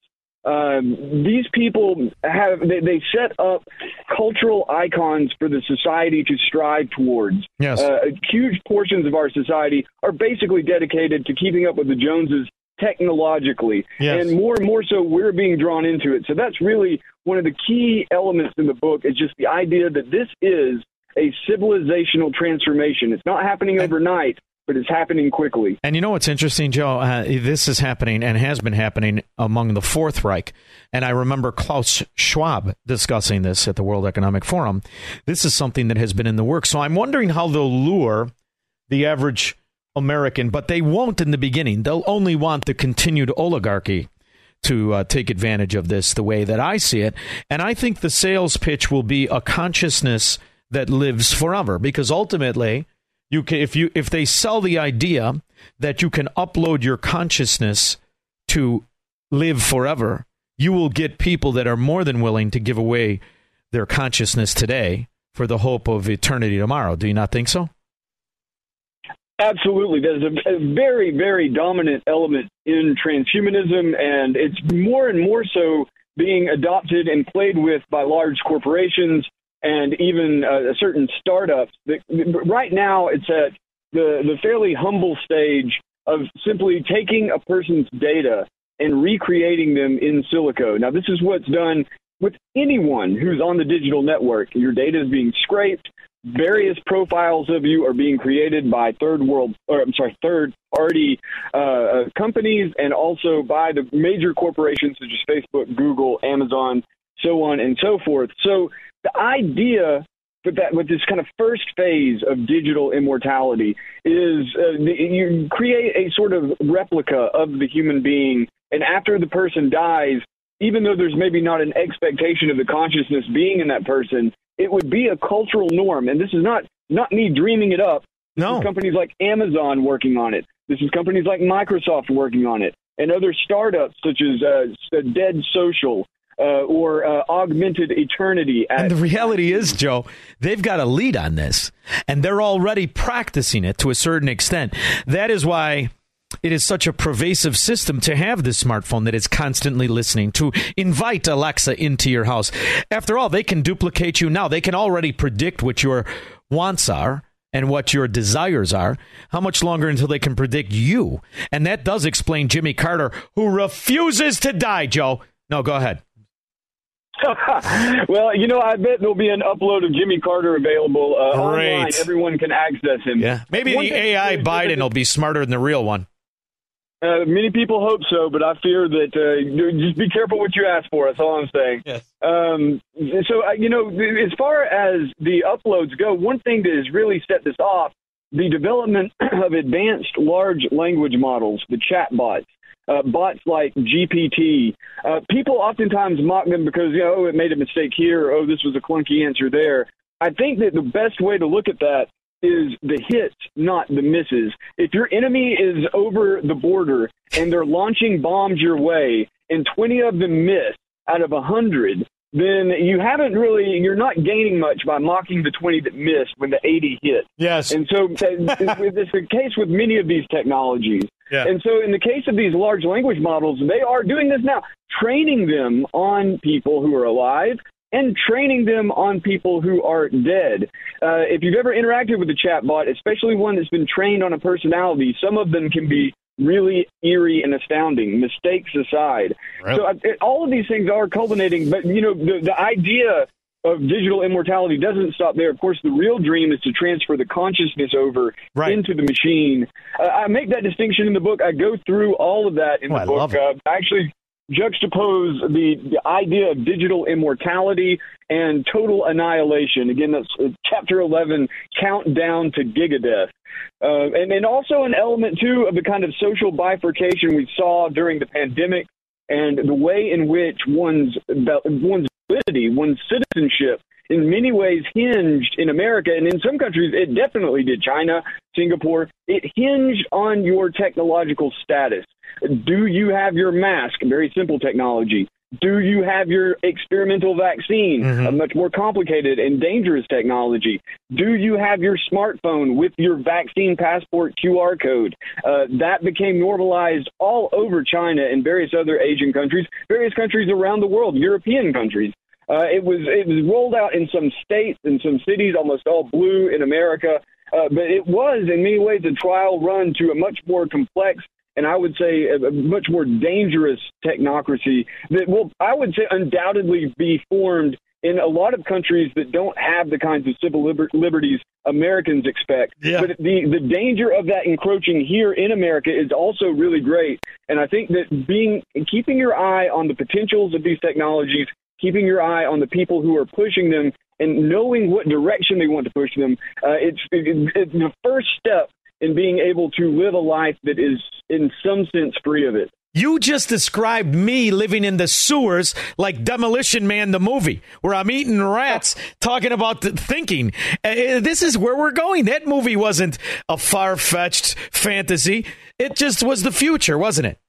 Um, these people have they, they, set up cultural icons for the society to strive towards. Yes, uh, huge portions of our society are basically dedicated to keeping up with the Joneses technologically. Yes. And more and more so, we're being drawn into it. So that's really one of the key elements in the book is just the idea that this is a civilizational transformation. It's not happening overnight, but it's happening quickly. And you know what's interesting, Joe? Uh, this is happening and has been happening among the Fourth Reich. And I remember Klaus Schwab discussing this at the World Economic Forum. This is something that has been in the works. So I'm wondering how they'll lure the average American, but they won't in the beginning. They'll only want the continued oligarchy to uh, take advantage of this the way that I see it. And I think the sales pitch will be a consciousness that lives forever because ultimately you can if you if they sell the idea that you can upload your consciousness to live forever, you will get people that are more than willing to give away their consciousness today for the hope of eternity tomorrow. Do you not think so? Absolutely. There's a, a, very, very dominant element in transhumanism, and it's more and more so being adopted and played with by large corporations and even uh, certain startups. That, right now, it's at the, the fairly humble stage of simply taking a person's data and recreating them in silico. Now, this is what's done with anyone who's on the digital network. Your data is being scraped, various profiles of you are being created by third world or I'm sorry third party uh, uh, companies and also by the major corporations such as Facebook, Google, Amazon, so on and so forth. So the idea with that with this kind of first phase of digital immortality is uh, you create a sort of replica of the human being and after the person dies even though there's maybe not an expectation of the consciousness being in that person it would be a cultural norm. And this is not not me dreaming it up. This no. is companies like Amazon working on it. This is companies like Microsoft working on it, and other startups such as uh, Dead Social. Uh, or uh, augmented eternity. and the reality is, Joe, they've got a lead on this, and they're already practicing it to a certain extent. That is why it is such a pervasive system to have this smartphone that is constantly listening, to invite Alexa into your house. After all, they can duplicate you now. They can already predict what your wants are and what your desires are, how much longer until they can predict you? And that does explain Jimmy Carter, who refuses to die, Joe. No, go ahead. well, you know, I bet there'll be an upload of Jimmy Carter available uh, online. Everyone can access him. Yeah. Maybe One the thing AI that's Biden good will be smarter than the real one. Uh, many people hope so, but I fear that uh, just be careful what you ask for. That's all I'm saying. Yes. Um, so, uh, you know, as far as the uploads go, one thing that has really set this off the development of advanced large language models, the chatbots. Uh, bots like GPT, uh, people oftentimes mock them because you know oh, it made a mistake here, oh this was a clunky answer there. I think that the best way to look at that is the hits, not the misses. If your enemy is over the border and they're launching bombs your way and 20 of them miss out of 100, then you haven't really, you're not gaining much by mocking the 20 that missed when the 80 hit. Yes. And so it's the case with many of these technologies. Yeah. And so in the case of these large language models, they are doing this now, training them on people who are alive and training them on people who are dead. Uh, if you've ever interacted with a chatbot, especially one that's been trained on a personality, some of them can be really eerie and astounding, mistakes aside. Really? So uh, it, all of these things are culminating, but you know, the, the idea of digital immortality doesn't stop there. Of course, the real dream is to transfer the consciousness over into the machine. Uh, I make that distinction in the book. I go through all of that in Oh, the I book. Uh, I actually juxtapose the, the idea of digital immortality and total annihilation. Again, that's uh, chapter 11, Countdown to Gigadeath. Uh, and, and also an element, too, of the kind of social bifurcation we saw during the pandemic and the way in which one's, one's validity, one's citizenship, in many ways hinged in America, and in some countries it definitely did. China, Singapore, it hinged on your technological status. Do you have your mask? Very simple technology. Do you have your experimental vaccine? A much more complicated and dangerous technology. Do you have your smartphone with your vaccine passport QR code? Uh, that became normalized all over China and various other Asian countries, various countries around the world, European countries. Uh, it was it was rolled out in some states and some cities, almost all blue in America. Uh, but it was in many ways a trial run to a much more complex and I would say a, much more dangerous technocracy that will, I would say, undoubtedly be formed in a lot of countries that don't have the kinds of civil liber- liberties Americans expect. But the, the danger of that encroaching here in America is also really great. And I think that being keeping your eye on the potentials of these technologies, keeping your eye on the people who are pushing them, and knowing what direction they want to push them, uh, it's, it, it's the first step in being able to live a life that is, in some sense, free of it. You just described me living in the sewers like Demolition Man, the movie, where I'm eating rats, talking about thinking. Uh, this is where we're going. That movie wasn't a far fetched fantasy, it just was the future, wasn't it?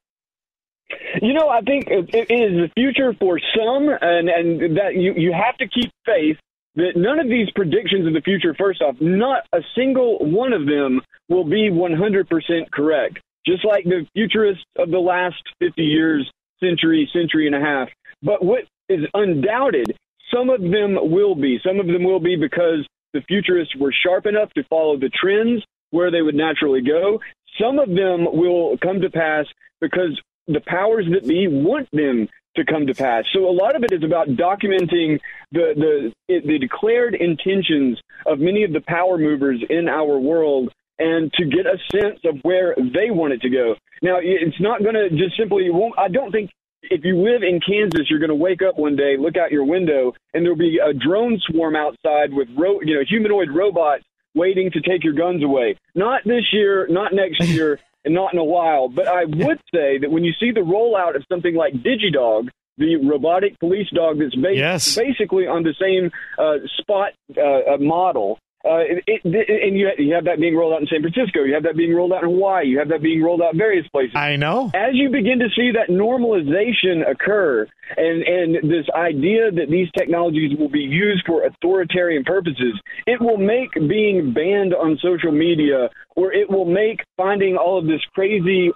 You know, I think it is the future for some, and and that you you have to keep faith that none of these predictions of the future. First off, not a single one of them will be 100% correct. Just like the futurists of the last 50 years, century, century and a half. But what is undoubted, some of them will be. Some of them will be because the futurists were sharp enough to follow the trends where they would naturally go. Some of them will come to pass because the powers that be want them to come to pass. So a lot of it is about documenting the the the declared intentions of many of the power movers in our world and to get a sense of where they want it to go. Now, it's not going to just simply. Won't, I don't think if you live in Kansas, you're going to wake up one day, look out your window, and there'll be a drone swarm outside with ro- you know humanoid robots waiting to take your guns away. Not this year, not next year, and not in a while. But I would say that when you see the rollout of something like DigiDog, the robotic police dog that's based Yes. basically on the same uh, spot uh, uh, model. Uh, it, it, and you, you have that being rolled out in San Francisco. You have that being rolled out in Hawaii. You have that being rolled out in various places. I know. As you begin to see that normalization occur, and and this idea that these technologies will be used for authoritarian purposes, it will make being banned on social media, or it will make finding all of this crazy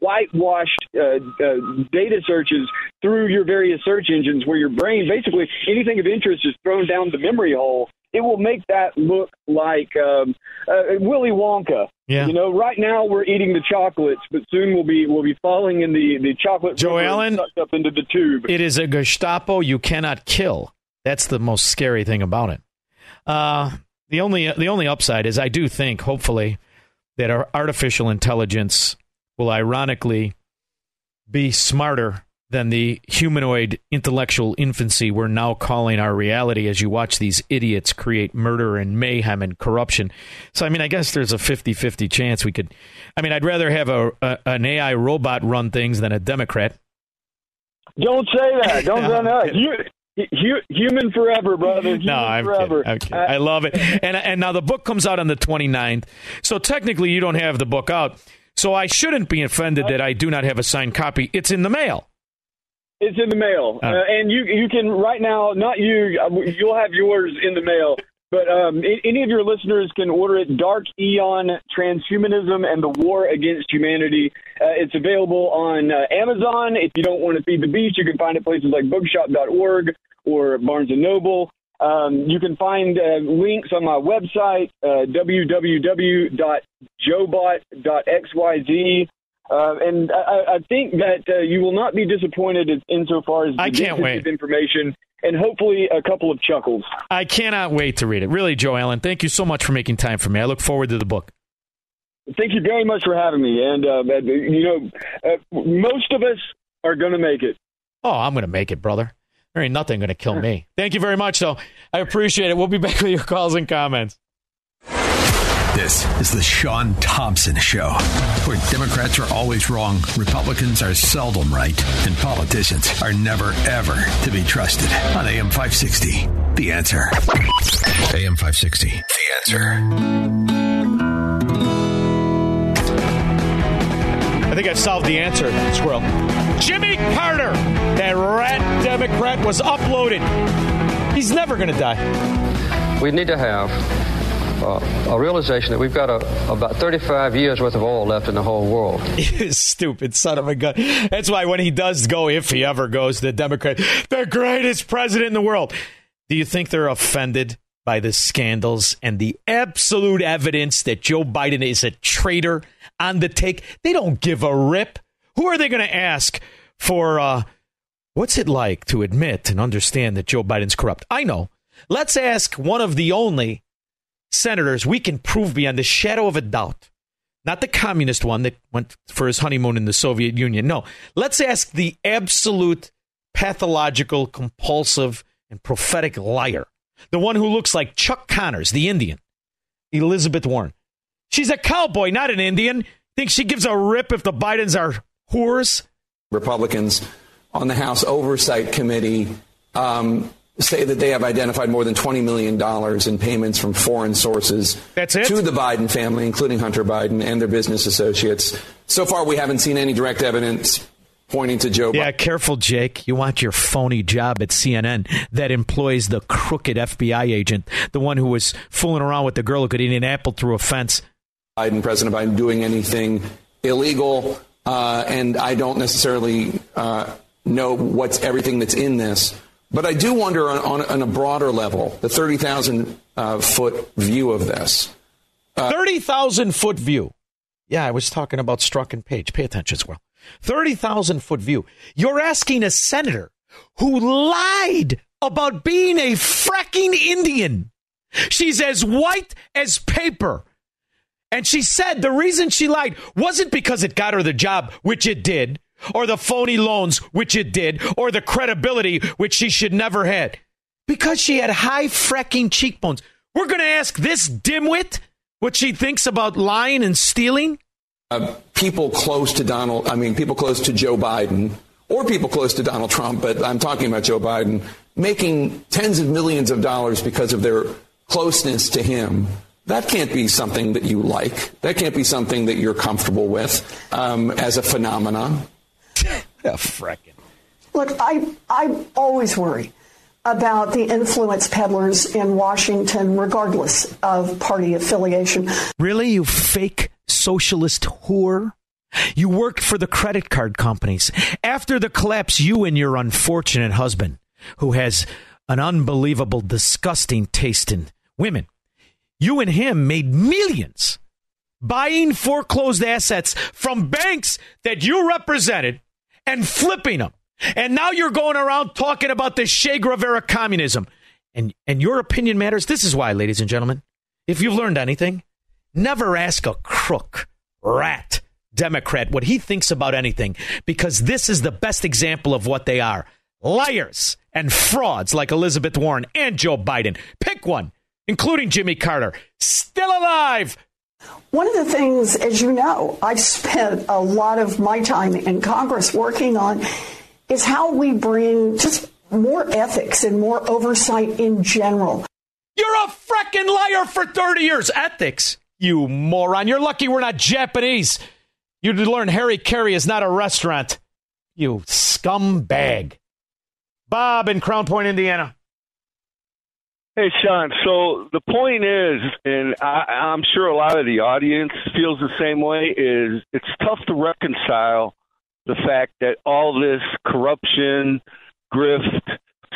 whitewashed uh, uh, data searches through your various search engines, where your brain basically anything of interest is thrown down the memory hole it will make that look like um, uh, Willy Wonka. Yeah. You know, right now we're eating the chocolates, but soon we'll be we'll be falling in the the chocolate. Joe Allen? sucked up into the tube. It is a Gestapo you cannot kill. That's the most scary thing about it. Uh, the only the only upside is I do think, hopefully, that our artificial intelligence will ironically be smarter than the humanoid intellectual infancy we're now calling our reality as you watch these idiots create murder and mayhem and corruption. So, I mean, I guess there's a 50 50 chance we could. I mean, I'd rather have a, a an AI robot run things than a Democrat. Don't say that. Don't No, say I'm that. You, human forever, brother. Human No, I'm forever. kidding. I'm kidding. I love it. And and now the book comes out on the 29th. So technically you don't have the book out. So I shouldn't be offended that I do not have a signed copy. It's in the mail. It's in the mail, Uh. and you you can right now. Not you. uh, You'll have yours in the mail. But um, any of your listeners can order it. Dark Aeon: Transhumanism and the War Against Humanity. Uh, it's available on uh, Amazon. If you don't want to feed the beast, you can find it places like Bookshop.org or Barnes and Noble. Um, you can find uh, links on my website, uh, www.joebot.xyz. Uh, and I, I think that uh, you will not be disappointed in- insofar as the I can't wait. information and hopefully a couple of chuckles. I cannot wait to read it. Really, Joe Allen, thank you so much for making time for me. I look forward to the book. Thank you very much for having me. And, uh, you know, uh, most of us are going to make it. Oh, I'm going to make it, brother. There ain't nothing going to kill me. Thank you very much, though. I appreciate it. We'll be back with your calls and comments. This is the Shaun Thompson Show, where Democrats are always wrong, Republicans are seldom right, and politicians are never, ever to be trusted. On AM 560, The Answer. AM 560, The Answer. I think I've solved the answer, Squirrel. Jimmy Carter, that rat Democrat, was uploaded. He's never going to die. We need to have uh, a realization that we've got a, about 35 years worth of oil left in the whole world. You stupid son of a gun. That's why when he does go, if he ever goes, the Democrat, the greatest president in the world. Do you think they're offended by the scandals and the absolute evidence that Joe Biden is a traitor on the take? They don't give a rip. Who are they going to ask for? Uh, what's it like to admit and understand that Joe Biden's corrupt? I know. Let's ask one of the only senators we can prove beyond the shadow of a doubt not the communist one that went for his honeymoon in the Soviet Union. No, let's ask the absolute pathological, compulsive, and prophetic liar. The one who looks like Chuck Connors, the Indian, Elizabeth Warren. She's a cowboy, not an Indian. Think she gives a rip if the Bidens are whores? Republicans on the House Oversight Committee um, say that they have identified more than $20 million in payments from foreign sources to the Biden family, including Hunter Biden and their business associates. So far, we haven't seen any direct evidence pointing to Joe Yeah, careful, Jake. You want your phony job at CNN that employs the crooked FBI agent, the one who was fooling around with the girl who could eat an apple through a fence. Biden, President Biden, doing anything illegal, uh, and I don't necessarily uh, know what's everything that's in this. But I do wonder on, on, on a broader level, the 30,000 uh, foot view of this. 30,000 foot view. Yeah, I was talking about Strzok and Page. Pay attention as well. 30,000 foot view. You're asking a senator who lied about being a fracking Indian. She's as white as paper. And she said the reason she lied wasn't because it got her the job, which it did, or the phony loans, which it did, or the credibility, which she should never had. Because she had high fracking cheekbones. We're going to ask this dimwit what she thinks about lying and stealing? Uh, people close to Donald, I mean, people close to Joe Biden, or people close to Donald Trump, but I'm talking about Joe Biden, making tens of millions of dollars because of their closeness to him. That can't be something that you like. That can't be something that you're comfortable with um, as a phenomenon. Yeah, frickin'. Look, I I always worry about the influence peddlers in Washington, regardless of party affiliation. Really, you fake socialist whore? You worked for the credit card companies. After the collapse, you and your unfortunate husband, who has an unbelievable, disgusting taste in women. You and him made millions buying foreclosed assets from banks that you represented and flipping them. And now you're going around talking about this Che Guevara communism. And, and your opinion matters. This is why, ladies and gentlemen, if you've learned anything, never ask a crook, rat, Democrat what he thinks about anything because this is the best example of what they are liars and frauds like Elizabeth Warren and Joe Biden. Pick one, including Jimmy Carter, still alive. One of the things, as you know, I've spent a lot of my time in Congress working on is how we bring just more ethics and more oversight in general. You're a frickin' liar for 30 years. Ethics, you moron. You're lucky we're not Japanese. You'd learn Harry Carey is not a restaurant. You scumbag. Bob in Crown Point, Indiana. Hey, Shaun. So the point is, and I, I'm sure a lot of the audience feels the same way, is it's tough to reconcile the fact that all this corruption, grift,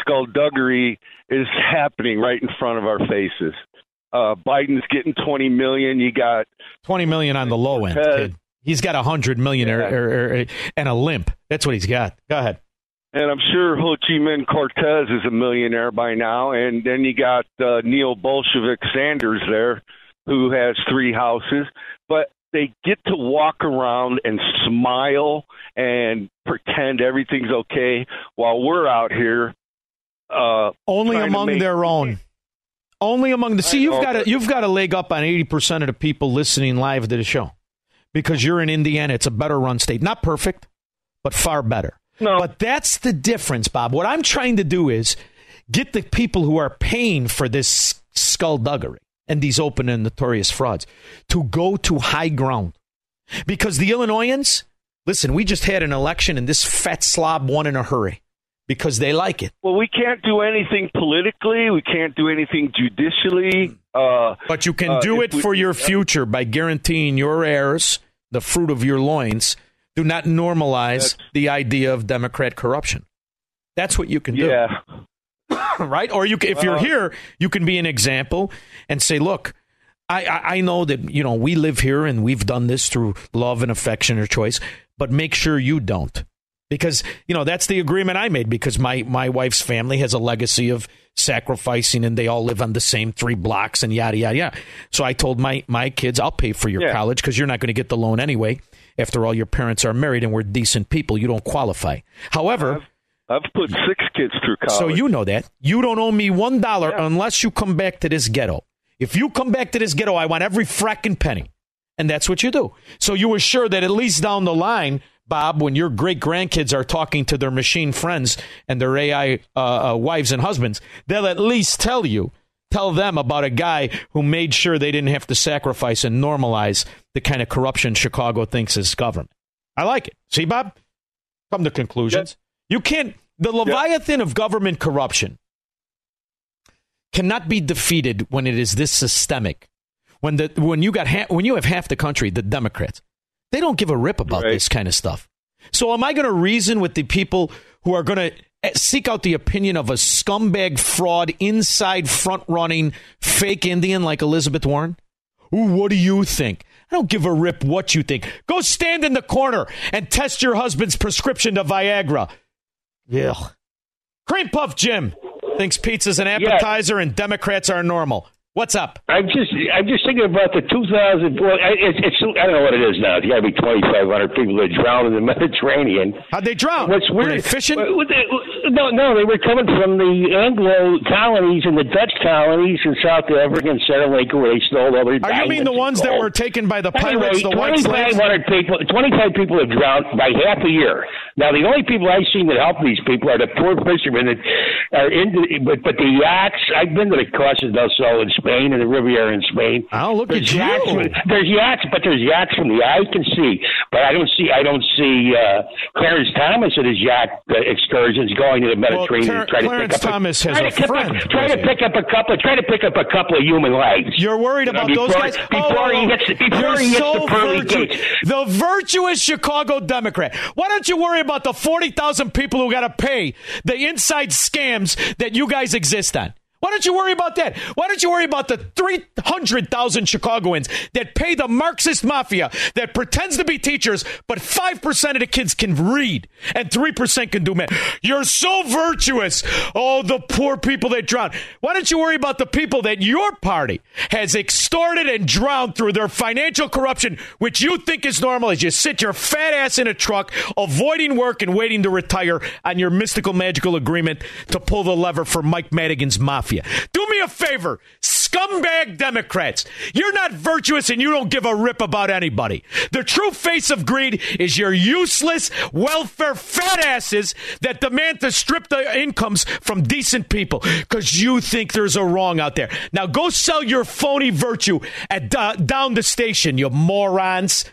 skullduggery is happening right in front of our faces. Uh, Biden's getting 20 million. You got 20 million on the low end, kid. He's got a hundred million er, Yeah. or, or, or- and a limp. That's what he's got. Go ahead. And I'm sure Ho Chi Minh Cortez is a millionaire by now. And then you got uh, Neil Bolshevik Sanders there, who has three houses. But they get to walk around and smile and pretend everything's okay while we're out here. Uh, Only among make- their own. Only among the. See, you've got a you've got a leg up on eighty percent of the people listening live to the show, because you're in Indiana. It's a better run state, not perfect, but far better. No. But that's the difference, Bob. What I'm trying to do is get the people who are paying for this skullduggery and these open and notorious frauds to go to high ground. Because the Illinoisans, listen, we just had an election and this fat slob won in a hurry because they like it. Well, we can't do anything politically. We can't do anything judicially. Uh, But you can uh, do it we- for your future by guaranteeing your heirs the fruit of your loins. Do not normalize the idea of Democrat corruption. That's what you can do. Yeah. right? Or you, if you're Uh, here, you can be an example and say, "Look, I, I, I know that you know we live here and we've done this through love and affection or choice, but make sure you don't." Because you know that's the agreement I made. Because my my wife's family has a legacy of sacrificing, and they all live on the same three blocks, and yada yada yada. So I told my my kids, "I'll pay for your Yeah. college because you're not going to get the loan anyway. After all, your parents are married and we're decent people. You don't qualify." However, I've put six kids through college. so you know that. You don't owe me one dollar unless you come back to this ghetto. If you come back to this ghetto, I want every fracking penny. And that's what you do. So you assure that at least down the line, Bob, when your great grandkids are talking to their machine friends and their AI uh, uh, wives and husbands, they'll at least tell you, tell them about a guy who made sure they didn't have to sacrifice and normalize the kind of corruption Chicago thinks is government. I like it. See, Bob? Come to conclusions. You can't, the Leviathan of government corruption cannot be defeated when it is this systemic. When the when you got ha- when you have half the country, the Democrats, they don't give a rip about this kind of stuff. So am I going to reason with the people who are going to eh, seek out the opinion of a scumbag fraud inside front running fake Indian like Elizabeth Warren? Ooh, what do you think? I don't give a rip what you think. Go stand in the corner and test your husband's prescription to Viagra. Yeah. Cream Puff Jim thinks pizza's an appetizer and Democrats are normal. What's up? I'm just I'm just thinking about the 2000. Well, I- it's, it's I don't know what it is now. It's got to be 2,500 people that drowned in the Mediterranean. How'd they drown? What's Were they fishing? No, no, they were coming from the Anglo colonies and the Dutch colonies in South Africa and Central where they stole all their. Are you mean the ones that were taken by the pirates, the white slaves? 2,500 people, 25 people have drowned by half a year. Now, the only people I've seen that help these people are the poor fishermen that are into, but, but the yachts, I've been to the Costa del Sol in Spain and the Riviera in Spain. Oh, look there's at you. yachts, There's yachts, but there's yachts from the eye can see. But I don't see, I don't see, uh, Clarence Thomas and his yacht uh, excursions going to the Mediterranean try to Clarence pick up Thomas a, has a friend, Up, try to pick up a couple, try to pick up a couple of human lives. You're worried You know, about those guys? Before Oh, he hits, before you're he hits so the pearly gates. The virtuous Chicago Democrat. Why don't you worry about the 40,000 people who got to pay the inside scams that you guys exist on? Why don't you worry about that? Why don't you worry about the 300,000 Chicagoans that pay the Marxist mafia that pretends to be teachers, but 5% of the kids can read and 3% can do math? You're so virtuous. Oh, the poor people that drown. Why don't you worry about the people that your party has extorted and drowned through their financial corruption, which you think is normal as you sit your fat ass in a truck, avoiding work and waiting to retire on your mystical, magical agreement to pull the lever for Mike Madigan's mafia? Do me a favor, scumbag Democrats. You're not virtuous and you don't give a rip about anybody. The true face of greed is your useless welfare fat asses that demand to strip the incomes from decent people because you think there's a wrong out there. Now go sell your phony virtue at uh, down the station, you morons.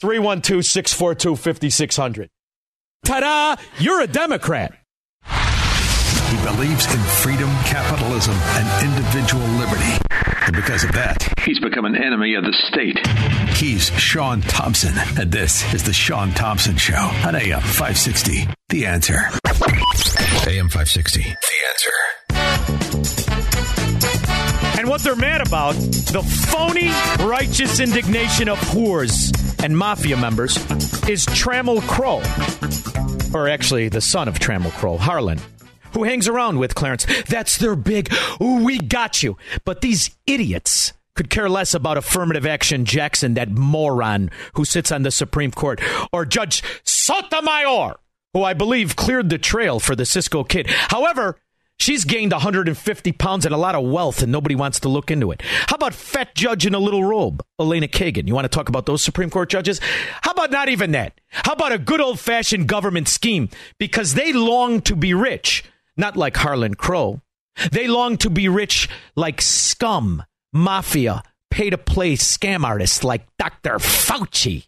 312 642 5600. Ta da! You're a Democrat. He believes in freedom, capitalism, and individual liberty. And because of that, he's become an enemy of the state. He's Shaun Thompson, and this is The Shaun Thompson Show on AM 560. The answer. AM 560. The answer. And what they're mad about, the phony righteous indignation of whores and mafia members, is Trammell Crow. Or actually, the son of Trammell Crow, Harlan who hangs around with Clarence. That's their big, we got you. But these idiots could care less about affirmative action Jackson, that moron who sits on the Supreme Court, or Judge Sotomayor, who I believe cleared the trail for the Cisco kid. However, She's gained 150 pounds and a lot of wealth, and nobody wants to look into it. How about fat judge in a little robe, Elena Kagan? You want to talk about those Supreme Court judges? How about not even that? How about a good old fashioned government scheme? Because they long to be rich not like Harlan Crow. They long to be rich like scum, mafia, pay to play scam artists like Dr. Fauci.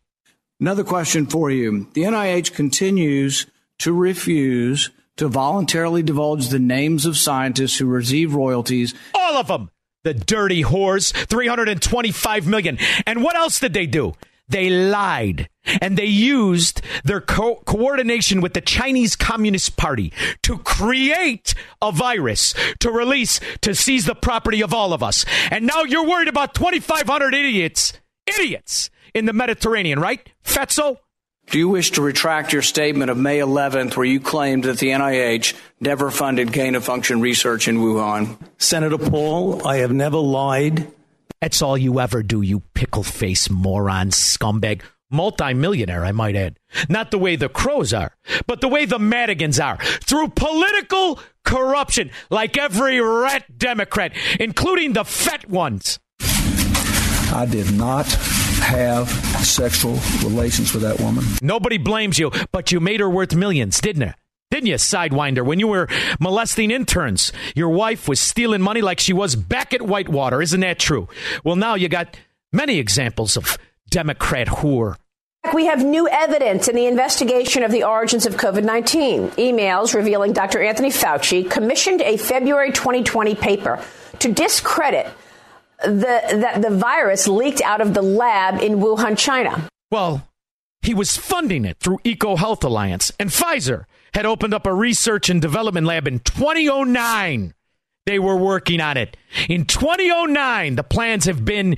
Another question for you. The NIH continues to refuse to voluntarily divulge the names of scientists who receive royalties. All of them. The dirty whores, 325 million. And what else did they do? They lied and they used their co- coordination with the Chinese Communist Party to create a virus to release to seize the property of all of us. And now you're worried about 2,500 idiots, idiots in the Mediterranean, right? Fetzo? Do you wish to retract your statement of May 11th where you claimed that the NIH never funded gain of function research in Wuhan? Senator Paul, I have never lied. That's all you ever do, you pickle face moron scumbag. Multi-millionaire, I might add. Not the way the Crows are, but the way the Madigans are. Through political corruption, like every rat Democrat, including the fat ones. I did not have sexual relations with that woman. Nobody blames you, but you made her worth millions, didn't you? Didn't you, Sidewinder? When you were molesting interns, your wife was stealing money like she was back at Whitewater. Isn't that true? Well, now you got many examples of Democrat whore. We have new evidence in the investigation of the origins of COVID 19. Emails revealing Dr. Anthony Fauci commissioned a February 2020 paper to discredit the, that the virus leaked out of the lab in Wuhan, China. Well, he was funding it through EcoHealth Alliance, and Pfizer had opened up a research and development lab in 2009. They were working on it. In 2009, the plans have been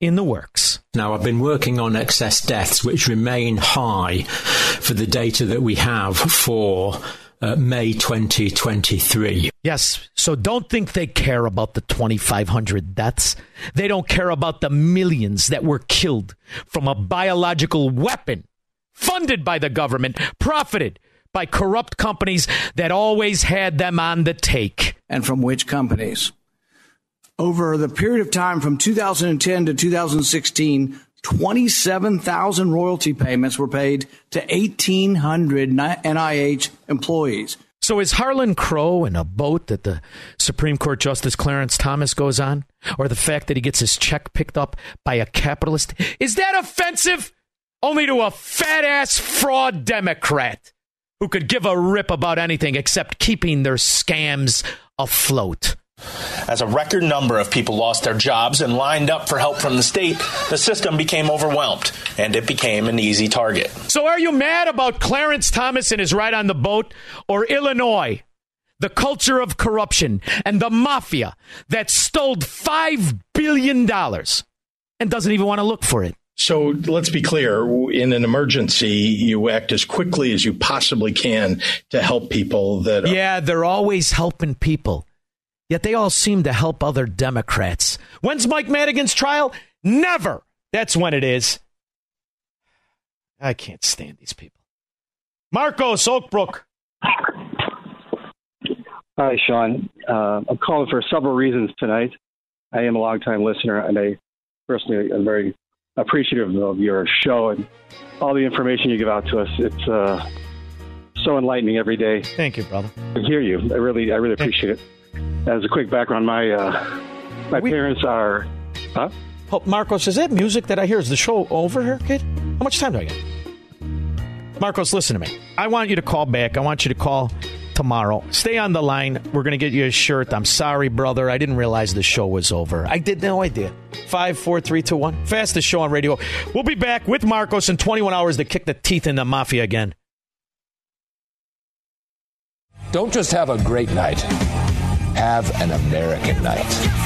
in the works. Now, I've been working on excess deaths, which remain high for the data that we have for uh, May 2023. Yes, so don't think they care about the 2,500 deaths. They don't care about the millions that were killed from a biological weapon funded by the government, profited by corrupt companies that always had them on the take. And from which companies? Over the period of time from 2010 to 2016, 27,000 royalty payments were paid to 1,800 NIH employees. So is Harlan Crow in a boat that the Supreme Court Justice Clarence Thomas goes on? Or the fact that he gets his check picked up by a capitalist? Is that offensive? Only to a fat ass fraud Democrat who could give a rip about anything except keeping their scams afloat. As a record number of people lost their jobs and lined up for help from the state, the system became overwhelmed and it became an easy target. So, are you mad about Clarence Thomas and his ride on the boat or Illinois? the culture of corruption and the mafia that stole $5 billion and doesn't even want to look for it. So let's be clear in an emergency, you act as quickly as you possibly can to help people that are. Yeah, they're always helping people. Yet they all seem to help other Democrats. When's Mike Madigan's trial? Never. That's when it is. I can't stand these people. Marcos Oakbrook. Hi, Shaun. Uh, I'm calling for several reasons tonight. I am a longtime listener, and I personally am very appreciative of your show and all the information you give out to us. It's uh, so enlightening every day. Thank you, brother. I hear you. I really, I really appreciate it. As a quick background, my uh, my We- parents are. Huh? Oh, Marcos, is that music that I hear? Is the show over here, kid? How much time do I get? Marcos, listen to me. I want you to call back. I want you to call tomorrow. Stay on the line. We're going to get you a shirt. I'm sorry, brother. I didn't realize the show was over. I did no idea. Five, four, three, two, one. Fastest show on radio. We'll be back with Marcos in 21 hours to kick the teeth in the mafia again. Don't just have a great night, have an American night.